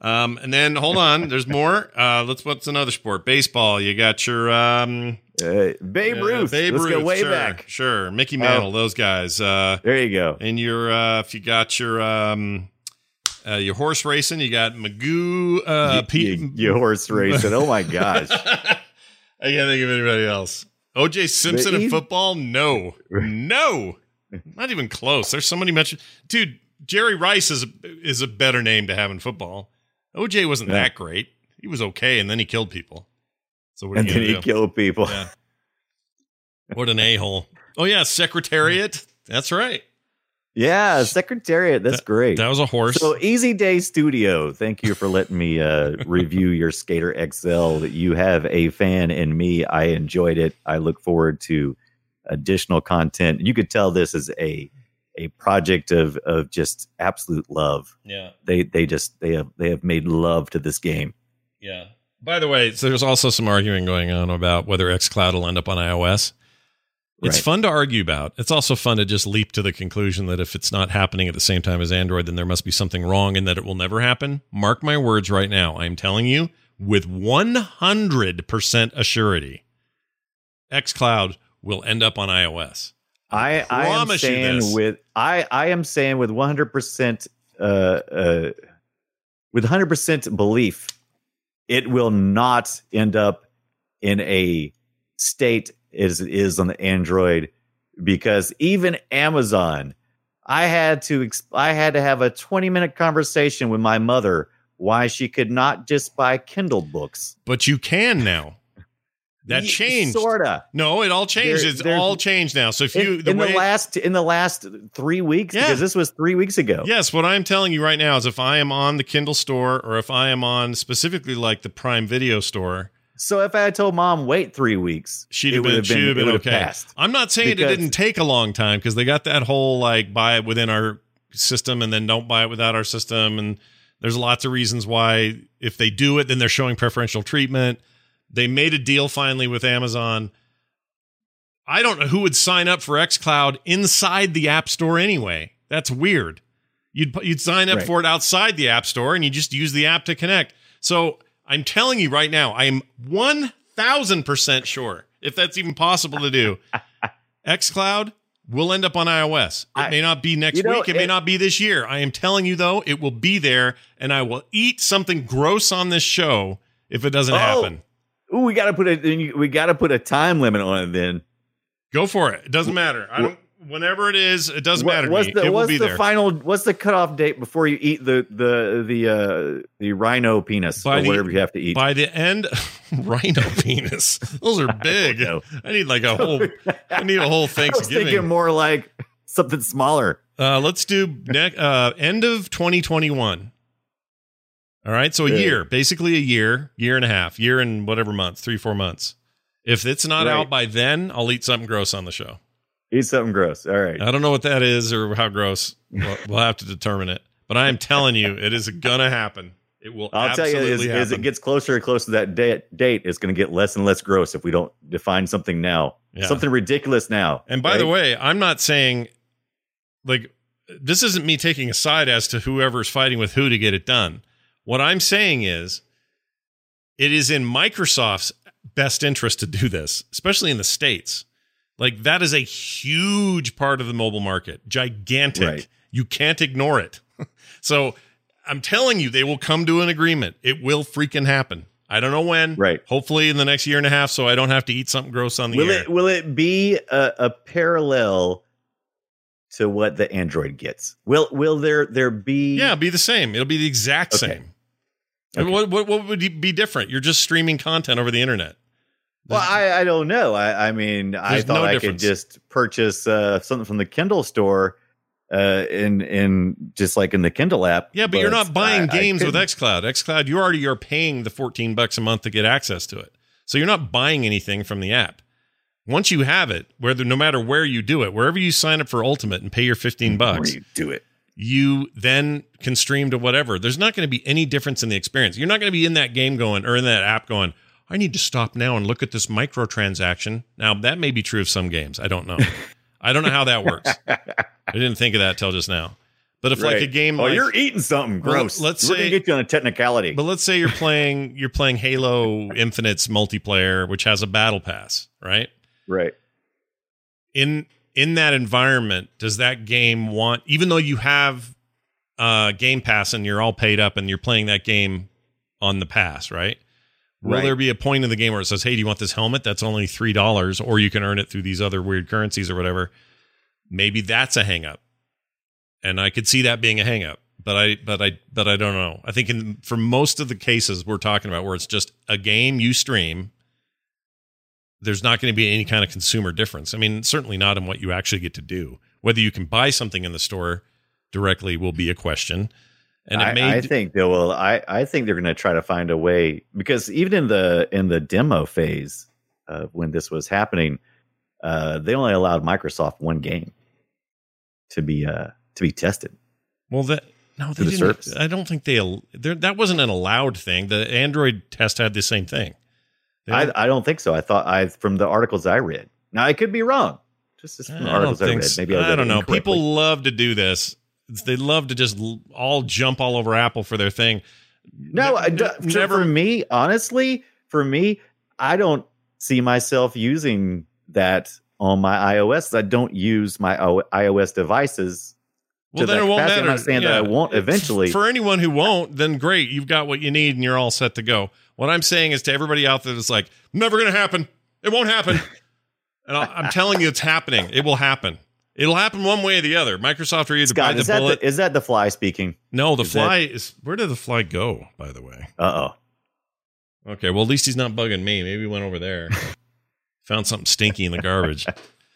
Um, and then hold on, there's more. Uh, let's what's another sport? Baseball. You got your um, Uh, Babe uh, Ruth. Babe Let's Ruth. go way sure, back. Sure, Mickey Mantle. Those guys. Uh, There you go. and your uh, if you got your um, uh, your horse racing, you got Magoo. Uh, you, you- you horse racing. Oh my gosh. I can't think of anybody else. OJ Simpson The in football? No, no, not even close. There's so many much. Dude, Jerry Rice is a, is a better name to have in football. OJ wasn't Yeah. that great. He was okay, and then he killed people. So what and then he do? killed people. Yeah. What an a hole. Oh yeah, Secretariat. That's right. Yeah, Secretariat. That's great. That was a horse. So Easy Day Studio, thank you for letting me uh, review your Skater XL. You have a fan in me. I enjoyed it. I look forward to additional content. You could tell this is a a project of of just absolute love. yeah. They they just they have they have made love to this game. Yeah. By the way, so there's also some arguing going on about whether xCloud will end up on iOS. It's Right. fun to argue about. It's also fun to just leap to the conclusion that if it's not happening at the same time as Android, then there must be something wrong and that it will never happen. Mark my words right now. I'm telling you with 100% assurity, xCloud will end up on iOS. I I am promise you saying this. with I I am saying with 100% uh uh with 100% belief it will not end up in a state as it is on the Android because even Amazon I had to I had to have a 20 minute conversation with my mother why she could not just buy Kindle books. But you can now. That changed. Sorta. No, it all changed. There- it's all changed now. So if you In, the in way the last in the last 3 weeks Yeah. because this was 3 weeks ago. Yes, what I'm telling you right now is if I am on the Kindle store or if I am on specifically like the Prime Video store, So if I had told mom wait three weeks, she'd have would been, she'd have been okay. passed. I'm not saying it didn't take a long time because they got that whole like buy it within our system and then don't buy it without our system and there's lots of reasons why if they do it then they're showing preferential treatment. They made a deal finally with Amazon. I don't know who would sign up for xCloud inside the App Store anyway. That's weird. You'd you'd sign up Right. for it outside the App Store and you just use the app to connect. So I'm telling you right now, I am one thousand percent sure if that's even possible to do. xCloud will end up on iOS. It I- may not be next you know, week. It, may not be this year. I am telling you though, it will be there, and I will eat something gross on this show if it doesn't Oh. happen. Ooh, we got to put a we got to put a time limit on it. Then Go for it. It doesn't matter. I don't. Whenever it is, it doesn't What- matter. What's the what's be the there. final? What's the cutoff date before you eat the the the uh the rhino penis By or the- whatever you have to eat? By the end, rhino penis. Those are big. know. I need like a whole. I need a whole I was Thanksgiving. thinking more like something smaller. Uh, let's do ne- uh, end of 2021. All right, so a Yeah. year, basically a year, year and a half, year and whatever months, three four months. If it's not Right. out by then, I'll eat something gross on the show. Eat something gross. All right. I don't know what that is or how gross. We'll, we'll have to determine it. But I am telling you, it is gonna happen. It will. I'll tell you, as, absolutely as it gets closer and closer to that date, date, it's going to get less and less gross if we don't define something now. Yeah. Something ridiculous now. And by the way, I'm not saying like this isn't me taking a side as to whoever's fighting with who to get it done. What I'm saying is it is in Microsoft's best interest to do this, especially in the states. Like that is a huge part of the mobile market. Gigantic. Right. You can't ignore it. so I'm telling you, they will come to an agreement. It will freaking happen. I don't know when. Right. Hopefully in the next year and a half, so I don't have to eat something gross on the will air. it will it be a, a parallel to what the Android gets? Will will there there be? Yeah, be the same. It'll be the exact Okay. same. And What, what what would be different? You're just streaming content over the internet. Well, I, I don't know. I, I mean, I thought no I difference. could just purchase uh, something from the Kindle store uh, in in just like in the Kindle app. Yeah, but, you're not buying I- I games with xCloud. xCloud, you already are paying the 14 bucks a month to get access to it. So you're not buying anything from the app. Once you have it, whether no matter where you do it, wherever you sign up for Ultimate and pay your 15 Where bucks, you do it. You then can stream to whatever. There's not going to be any difference in the experience. You're not going to be in that game going or in that app going, I need to stop now and look at this microtransaction. Now, that may be true of some games. I don't know. I don't know how that works. I didn't think of that till just now. But if like a game Oh, like, you're eating something Well, gross. let's We're say- get you on a technicality. But let's say you're playing you're playing Halo Infinite's multiplayer, which has a battle pass, right? right. In in that environment, does that game want even though you have uh Game Pass and you're all paid up and you're playing that game on the pass, right? Will Right. there be a point in the game where it says, "Hey, do you want this helmet? That's only three dollars, or you can earn it through these other weird currencies or whatever"? Maybe that's a hangup, and I could see that being a hangup. But I, but I, but I don't know. I think in for most of the cases we're talking about, where it's just a game you stream, there's not going to be any kind of consumer difference. I mean, certainly not in what you actually get to do. Whether you can buy something in the store directly will be a question. And it I, may I think they will. I, I think they're going to try to find a way because even in the in the demo phase of when this was happening, uh, they only allowed Microsoft one game to be uh, to be tested. Well, that no, they the didn't. service. I don't think they. there- That wasn't an allowed thing. The Android test had the same thing. Don't- I, I don't think so. I thought I from the articles I read. Now I could be wrong. Just as eh, from the I articles I, read. so. Maybe I, I don't know. People love to do this. They love to just all jump all over Apple for their thing. No, I Ne- d- ne- for- me, honestly, for me, I don't see myself using that on my iOS. I don't use my iOS devices. Well, then it won't capacity. matter. I'm not saying that I won't eventually. For anyone who won't, then great. You've got what you need and you're all set to go. What I'm saying is to everybody out there that's like, never going to happen. It won't happen. and I- I'm telling you, it's happening. It will happen. It'll happen one way or the other. Microsoft will either Scott, bite the is that, bullet. the, is that the fly speaking? no, the is fly is. Where did the fly go, by the way? Uh oh. Okay, well, at least he's not bugging me. Maybe he went over there. Found something stinky in the garbage.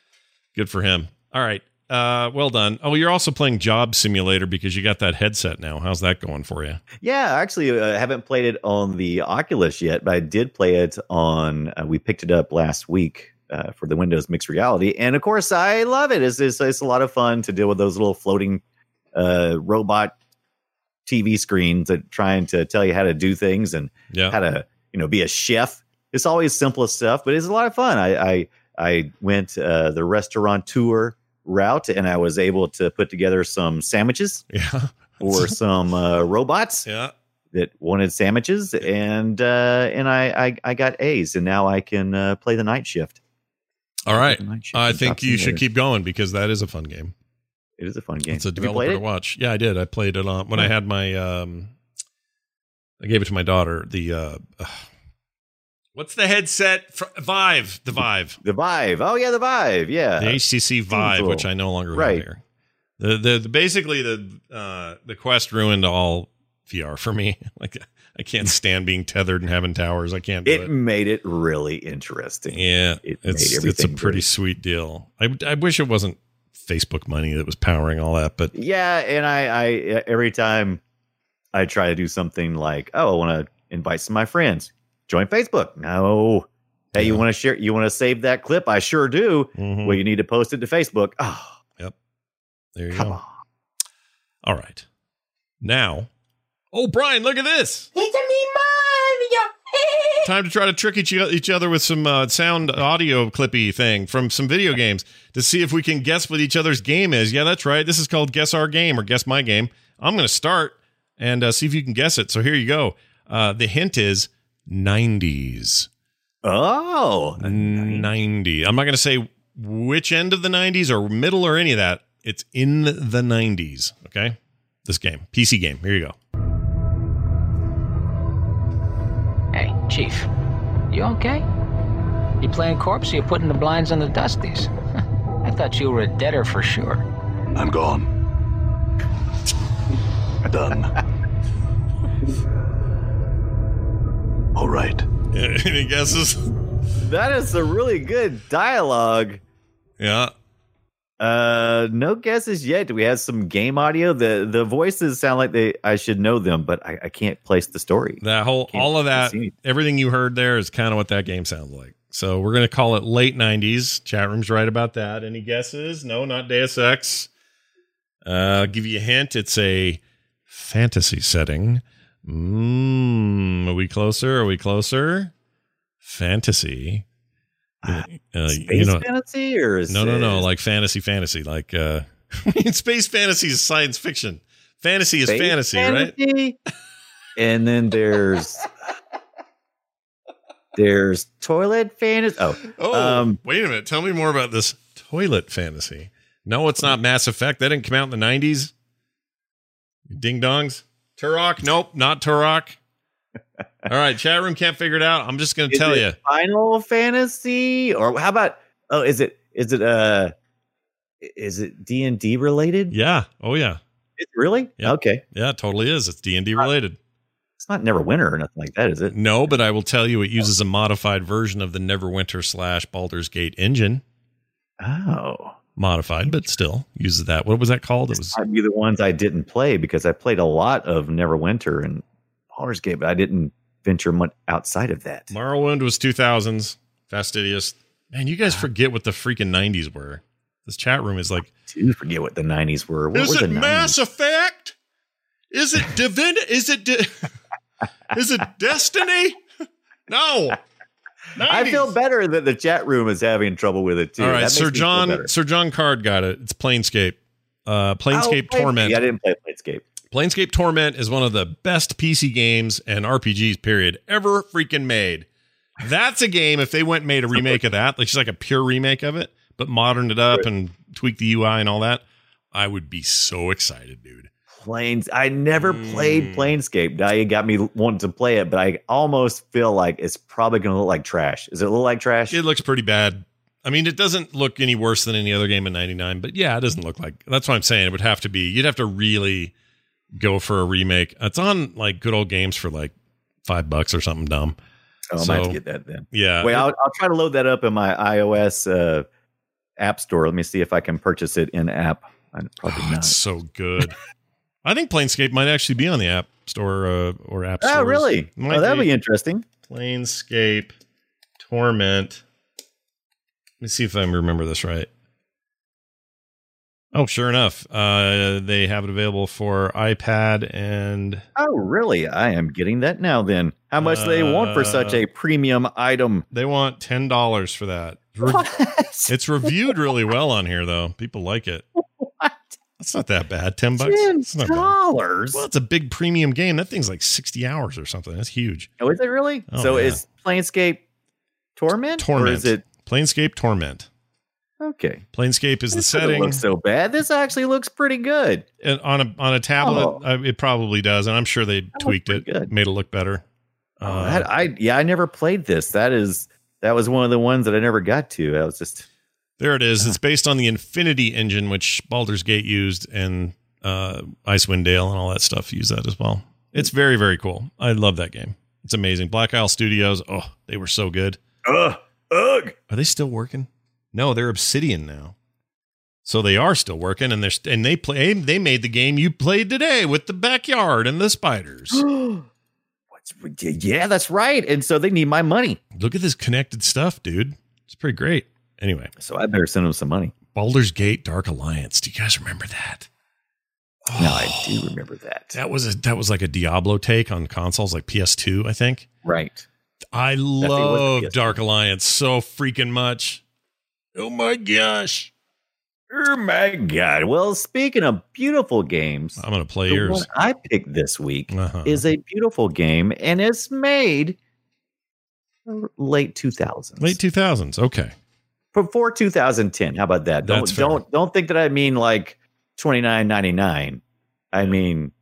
Good for him. All right. Uh, well done. Oh, you're also playing Job Simulator because you got that headset now. How's that going for you? Yeah, actually, uh, I haven't played it on the Oculus yet, but I did play it on. Uh, we picked it up last week uh, for the Windows Mixed Reality, and of course, I love it. It's, it's, it's a lot of fun to deal with those little floating uh, robot TV screens that trying to tell you how to do things and Yeah. how to you know be a chef. It's always simplest stuff, but it's a lot of fun. I I, I went uh, the restaurant tour route, and I was able to put together some sandwiches Yeah. for some uh, robots Yeah. that wanted sandwiches, and uh, and I, I I got A's, and now I can uh, play the night shift. All right. Night shift I think you should keep going because that is a fun game. It is a fun game. It's a developer to it? watch. Yeah, I did. I played it on when I had my um I gave it to my daughter. The uh, What's the headset? Fr- Vive, the Vive. The Vive. Oh yeah, the Vive. Yeah. the HTC Vive, cool. which I no longer Right. have here. The, the the basically the uh the Quest ruined all VR for me. like I can't stand being tethered and having towers. I can't do it it. made it really interesting. Yeah, it it's it's a pretty sweet deal. I I wish it wasn't Facebook money that was powering all that, but Yeah, and I, I every time I try to do something like, oh, I want to invite some of my friends, join Facebook. No. Hey, you want to share? You want to save that clip? I sure do. Mhm. Well, you need to post it to Facebook. Oh, yep. there you come go. on. All right. Now, oh, Brian, look at this. It's a me Mario. Time to try to trick each, each other with some uh, sound audio clippy thing from some video games to see if we can guess what each other's game is. Yeah, that's right. This is called Guess Our Game or Guess My Game. I'm going to start and uh, see if you can guess it. So here you go. Uh, the hint is 90s. Oh, 90. I'm not going to say which end of the 90s or middle or any of that. It's in the 90s. Okay. This game, PC game. Here you go. Hey, Chief, you okay? You playing corpse or you putting the blinds on the dusties? I thought you were a deader for sure. I'm gone. Done. All right. Any guesses? that is a really good dialogue. Yeah. Uh, no guesses yet. Do we have some game audio? The the voices sound like they I should know them, but I, I can't place the story. That whole, all of that, everything you heard there is kind of what that game sounds like. So we're going to call it late 90s. Chat room's right about that. Any guesses? No, not Deus Ex. Uh, I'll give you a hint. It's a fantasy setting. Mm, are we closer? Are we closer? Fantasy. Uh, Space you know, fantasy or is no, no, no, like fantasy, fantasy, like uh, space fantasy is science fiction. Fantasy is space fantasy, right? and then there's there's toilet fantasy. Oh, Oh, Um, wait a minute. Tell me more about this toilet fantasy. No, it's not Mass Effect. That didn't come out in the 90s. Ding dongs. Turok? Nope, not Turok. All right, chat room can't figure it out. I'm just going to tell it you. Final Fantasy, or how about? Oh, is it is it uh is it D and D related? Yeah. Oh, yeah. It really? Yeah. Okay, Yeah, it totally is. It's D&D related. it's not Neverwinter or nothing like that, is it? No, but I will tell you it uses a modified version of the Neverwinter slash Baldur's Gate engine. Oh, Modified, but still uses that. What was that called? It was might be the ones I didn't play because I played a lot of Neverwinter and Baldur's Gate, but I didn't venture much outside of that. Morrowind was 2000s. Fastidious. Man, you guys ah. forget what the freaking 90s were. This chat room is like, Do forget what the '90s were. What is were it the 90s? Mass Effect? Is it Divin? is it di- is it Destiny? No. I feel better that the chat room is having trouble with it too. All That Sir John. Sir John Card got it. It's Planescape. Uh, Oh, Planescape Planescape. Torment. I didn't play Planescape. Planescape Torment is one of the best PC games and RPGs period ever freaking made. That's a game if they went and made a remake of that, like just like a pure remake of it, but moderned it up and tweaked the UI and all that, I would be so excited, dude. Planes. I never played Mm. Planescape. Now you got me wanting to play it, but I almost feel like it's probably going to look like trash. Is it look like trash? It looks pretty bad. I mean, it doesn't look any worse than any other game in 99, but yeah, it doesn't look like. That's what I'm saying. It would have to be. You'd have to really go for a remake. It's on like good old games for like 5 bucks or something dumb. oh, I might have to get that then. Yeah. Wait, I'll, I'll try to load that up in my iOS uh, app store. Let me see if I can purchase it in app. Probably Oh, not. it's so good. I think Planescape might actually be on the App Store uh, or App Store. Oh, really? Might Oh, that'd be. be interesting. Planescape Torment. Let me see if I remember this right. Oh, sure enough, uh, they have it available for iPad and Oh, really? I am getting that now. Then, how much do they want for such Uh, a premium item? they want ten dollars for that. Re- It's reviewed really well on here, though. People like it. What? That's not that bad. Ten bucks. Ten It's not bad. dollars? Well, it's a big premium game. That thing's like sixty hours or something. That's huge. Oh, is it really? Oh, so yeah. is Planescape Torment, Torment. or is it Planescape Torment. okay? Planescape is the This doesn't setting. look so bad. This actually looks pretty good. And on a on a tablet, Oh. uh, it probably does, and I'm sure they looks tweaked it, good. made it look better. Oh, Uh, that, I yeah, I never played this. That is that was one of the ones that I never got to. I was just there it is. It's based on the Infinity engine, which Baldur's Gate used, and uh, Icewind Dale and all that stuff use that as well. It's very very cool. I love that game. It's amazing. Black Isle Studios. Oh, they were so good. ugh ugh. Are they still working? No, they're Obsidian now. So they are still working, and they're st- and they play. They made the game you played today with the backyard and the spiders. What's yeah, that's right. And so they need my money. Look at this connected stuff, dude. It's pretty great. Anyway, So I better send him some money. Baldur's Gate Dark Alliance. Do you guys remember that? No, I do remember that. That was a that was like a Diablo take on consoles like PS2, I think. Right. I love Dark Alliance so freaking much. Oh my gosh. Oh my god. Well, speaking of beautiful games, I'm gonna play the yours. one I picked this week Uh-huh. is a beautiful game, and it's made late 2000s. Late 2000s. Okay. Before 2010. How about that? Don't don't don't think that I mean like 29.99. I mean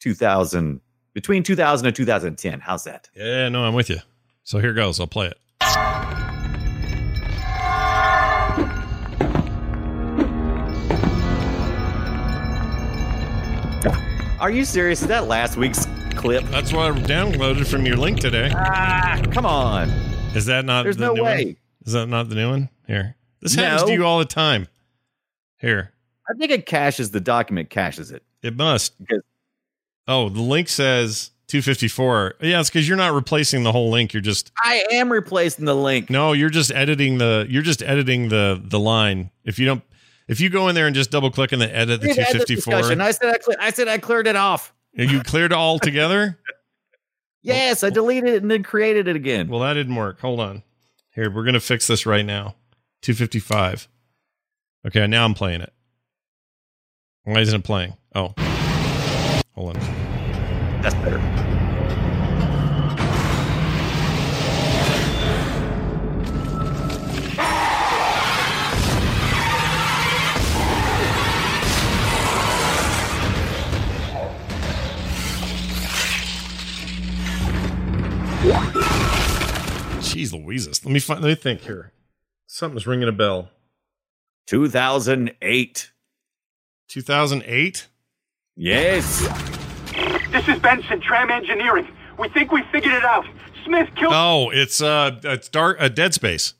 2000 between 2000 and 2010. How's that? Yeah, no, I'm with you. So here goes. I'll play it. Are you serious? Is that last week's clip? That's what I downloaded from your link today. Ah, come on. Is that not There's the no new way. one? Is that not the new one? Here. This happens to you all the time. Here. I think it caches the document, caches it. It must. Because- Oh, the link says 254. Yeah, it's because you're not replacing the whole link. You're just I am replacing the link. no, you're just editing the you're just editing the the line. If you don't if you go in there and just double click and then edit the We've had this 254, discussion. I said I, cle- I said I cleared it off. and you cleared it all together. Yes, I deleted it and then created it again. Well, that didn't work. Hold on. Here, we're gonna fix this right now. 255. Okay, now I'm playing it. Why isn't it playing? Oh. Hold on. That's better. Jeez Louises. Let me find let me think here. Something's ringing a bell. 2008. 2008? Yes. This is Benson, Tram Engineering. We think we figured it out. Smith killed. Oh, it's uh it's dark uh, Dead Space.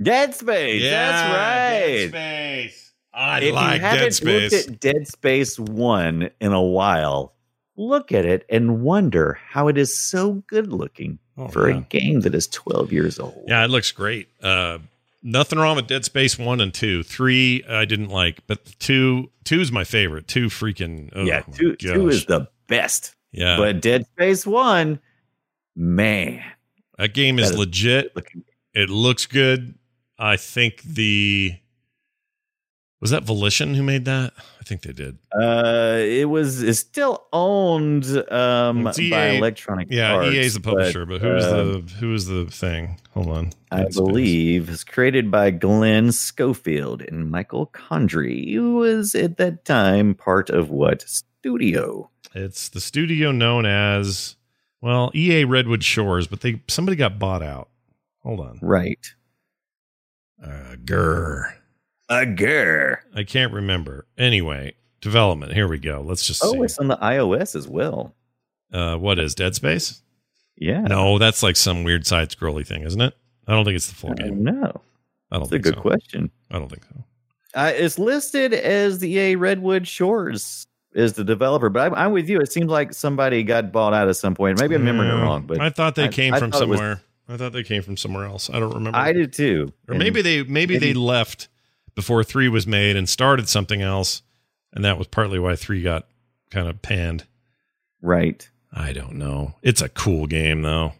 Dead Space. That's right. Dead Space. I if like you haven't Dead Space. looked at Dead Space 1 in a while, look at it and wonder how it is so good looking Oh, for yeah. a game that is 12 years old. Yeah, it looks great. Uh, nothing wrong with Dead Space one and two. Three I didn't like, but two two is my favorite. Two freaking oh yeah, two, two is the best. yeah. But Dead Space 1, man. that game is legit. Looking, It looks good. I think the was that Volition who made that. I think they did. uh, it was it's still owned um, It's by EA. Electronic Yeah, Arts. EA's the publisher, but, who's uh, the who is the thing? Hold on. I Space. believe it's created by Glenn Schofield and Michael Condrey, who was at that time part of what studio? It's the studio known as well EA Redwood Shores, but they somebody got bought out. Hold on. Right. Uh, grr. A grr. I can't remember. Anyway, development. Here we go. Let's just Oh, see. it's on the iOS as well. Uh, what is Dead Space? Yeah. No, that's like some weird side scrolly thing, isn't it? I don't think it's the full I game. don't. I don't That's a good so. question. I don't think so. Uh, it's listed as the EA Redwood Shores is the developer, but I'm, I'm with you. It seems like somebody got bought out at some point. Maybe I'm remembering it Yeah. wrong, but I thought they I- came I from thought it was- somewhere. I thought they came from somewhere else. I don't remember. I did too. Or And maybe they maybe, they left before three was made and started something else, and that was partly why three got kind of panned. right. I don't know. It's a cool game though.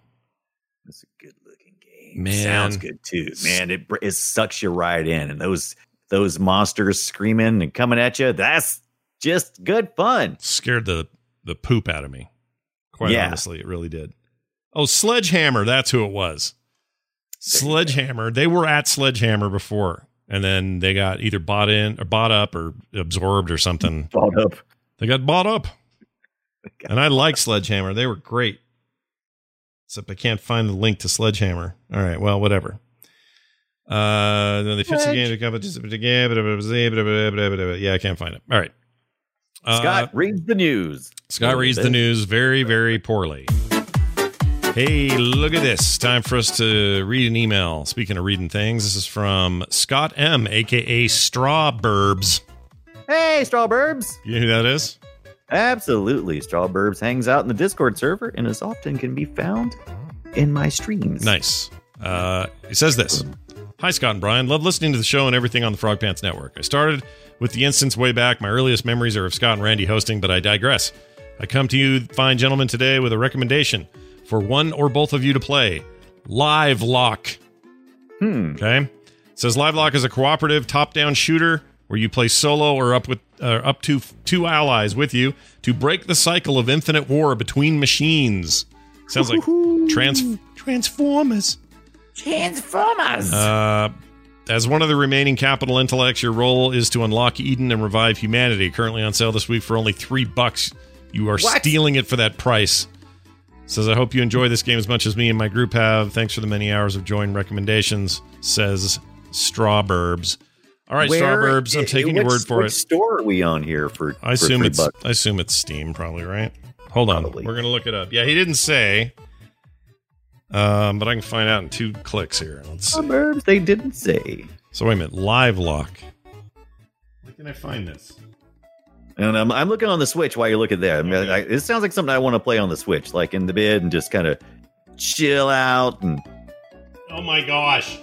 It's a good looking game. Man. sounds good too, man. It it sucks you right in, and those those monsters screaming and coming at you. That's just good fun. Scared the the poop out of me. Quite Yeah. honestly, it really did. Oh, Sledgehammer, that's who it was. Sledgehammer. They were at Sledgehammer before, and then they got either bought in or bought up or absorbed or something. Bought up. They got bought up. And I like Sledgehammer. They were great. Except I can't find the link to Sledgehammer. All right, well, whatever. Uh, then they fix the game to competition. Yeah, I can't find it. All right. Uh, Scott reads the news. Scott reads the news very, very poorly. Hey, look at this. Time for us to read an email. Speaking of reading things, this is from Scott M, aka Strawburbs. Hey, Strawburbs. You know who that is? Absolutely. Strawburbs hangs out in the Discord server and as often can be found in my streams. Nice. Uh, he says this Hi, Scott and Brian. Love listening to the show and everything on the Frog Pants Network. I started with the instance way back. My earliest memories are of Scott and Randy hosting, but I digress. I come to you, fine gentlemen, today with a recommendation for one or both of you to play Livelock. Hmm. Okay. It says Livelock is a cooperative top-down shooter where you play solo or up with uh, up to two allies with you to break the cycle of infinite war between machines. Sounds like trans- Transformers. Transformers! Uh, as one of the remaining capital intellects, your role is to unlock Eden and revive humanity. Currently on sale this week for only three bucks. You are What? stealing it for that price. Says, I hope you enjoy this game as much as me and my group have. Thanks for the many hours of join recommendations. Says Strawburbs. All right, Where- Strawburbs. I'm taking your word for it. store are we on here for? I assume for it's. bucks? I assume it's Steam, probably right. Hold on, Probably. we're gonna look it up. Yeah, he didn't say. Um, but I can find out in two clicks here. Let's see. They didn't say. So wait a minute, Livelock. Where can I find this? And I'm, I'm looking on the Switch while you're looking there. I mean, I, it sounds like something I want to play on the Switch, like in the bed and just kind of chill out. And Oh my gosh,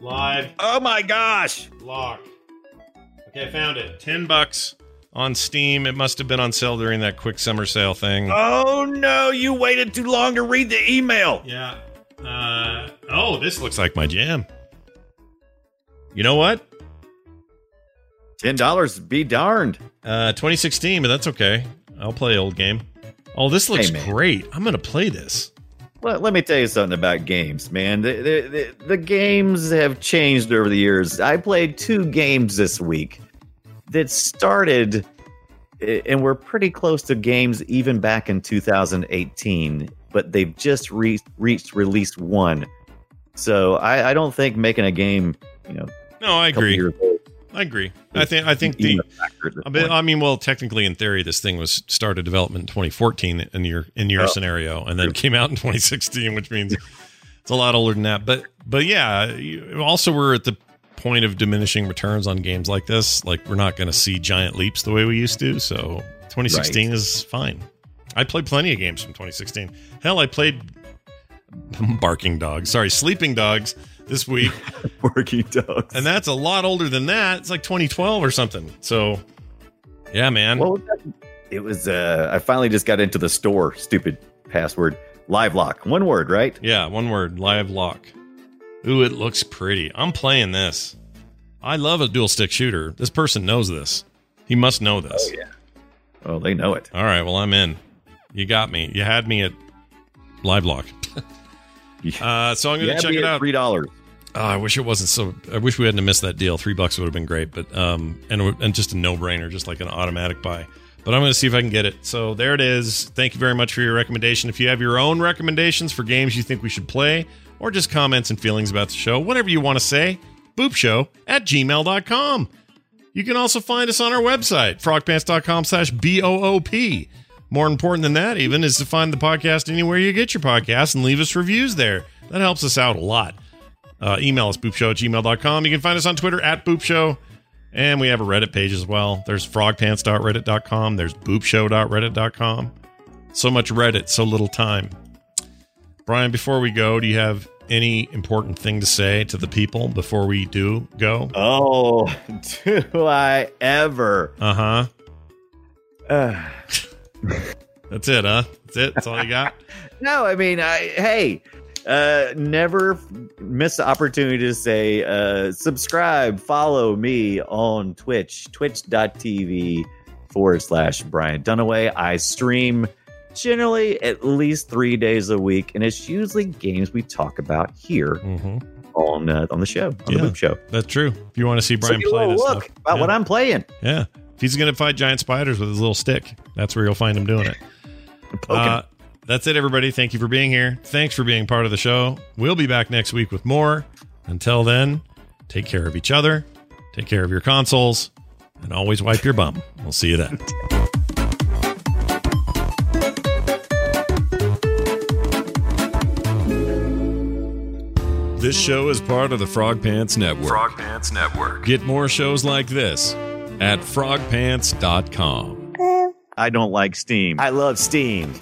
Live oh my gosh, Lock. Okay, I found it. Ten bucks on Steam. It must have been on sale during that quick summer sale thing. oh no, you waited too long to read the email. Yeah. Uh, oh, this looks like my jam. You know what? Ten dollars, be darned. Uh, 2016, but that's okay. I'll play old game. Oh, this looks Hey, great. I'm gonna play this. Let, let me tell you something about games, man. The, the, the, the games have changed over the years. I played two games this week that started eh, and were pretty close to games even back in 2018, but they've just re- reached release one. So I, I don't think making a game, you know, No, I agree. I agree. I think I think the a factor at this I mean. I mean, well, technically, in theory, this thing was started development in 2014 in your in your Oh. scenario, and then came out in 2016, which means it's a lot older than that. But but yeah, also we're at the point of diminishing returns on games like this. Like we're not going to see giant leaps the way we used to. So 2016 is fine. I played plenty of games from 2016. Hell, I played Barking Dogs. Sorry, Sleeping Dogs this week. working dogs. And that's a lot older than that. It's like 2012 or something. So, yeah, man. What was that? It was. Uh, I finally just got into the store. Stupid password. Livelock. One word, right? yeah, one word Livelock. Ooh, it looks pretty. I'm playing this. I love a dual stick shooter. This person knows this. He must know this. Oh yeah. Oh, they know it. All right, well, I'm in. You got me. You had me at Livelock. Uh, so I'm going to check it out. Three dollars. Oh, I wish it wasn't so. I wish we hadn't missed that deal. Three bucks would have been great, but um, and and just a no brainer, just like an automatic buy. But I'm going to see if I can get it. So there it is. Thank you very much for your recommendation. If you have your own recommendations for games you think we should play, or just comments and feelings about the show, whatever you want to say, boopshow at gmail.com. You can also find us on our website, frogpants.com slash B-O-O-P. More important than that, even, is to find the podcast anywhere you get your podcast and leave us reviews there. That helps us out a lot. Uh, email us boopshow at gmail.com. You can find us on Twitter at boopshow. And we have a Reddit page as well. There's frogpants.reddit.com. There's boopshow.reddit.com. So much Reddit, so little time. Brian, before we go, do you have any important thing to say to the people before we do go? Oh, do I ever? Uh huh. Uh, That's it, huh? That's it. That's all you got. no, I mean, I hey, uh, never f- miss the opportunity to say uh, subscribe, follow me on Twitch, twitch.tv forward slash Brian Dunaway. I stream generally at least three days a week, and it's usually games we talk about here hmm on uh, on the show, on Yeah. the Boop Show. That's true. If you want to see Brian so play this look stuff, about yeah. what I'm playing. yeah. If he's going to fight giant spiders with his little stick, that's where you'll find him doing it. Uh, that's it, everybody. Thank you for being here. Thanks for being part of the show. We'll be back next week with more. Until then, take care of each other, take care of your consoles, and always wipe your bum. We'll see you then. This show is part of the Frog Pants Network. Frog Pants Network. Get more shows like this at frogpants.com. I don't like Steam. I love Steam.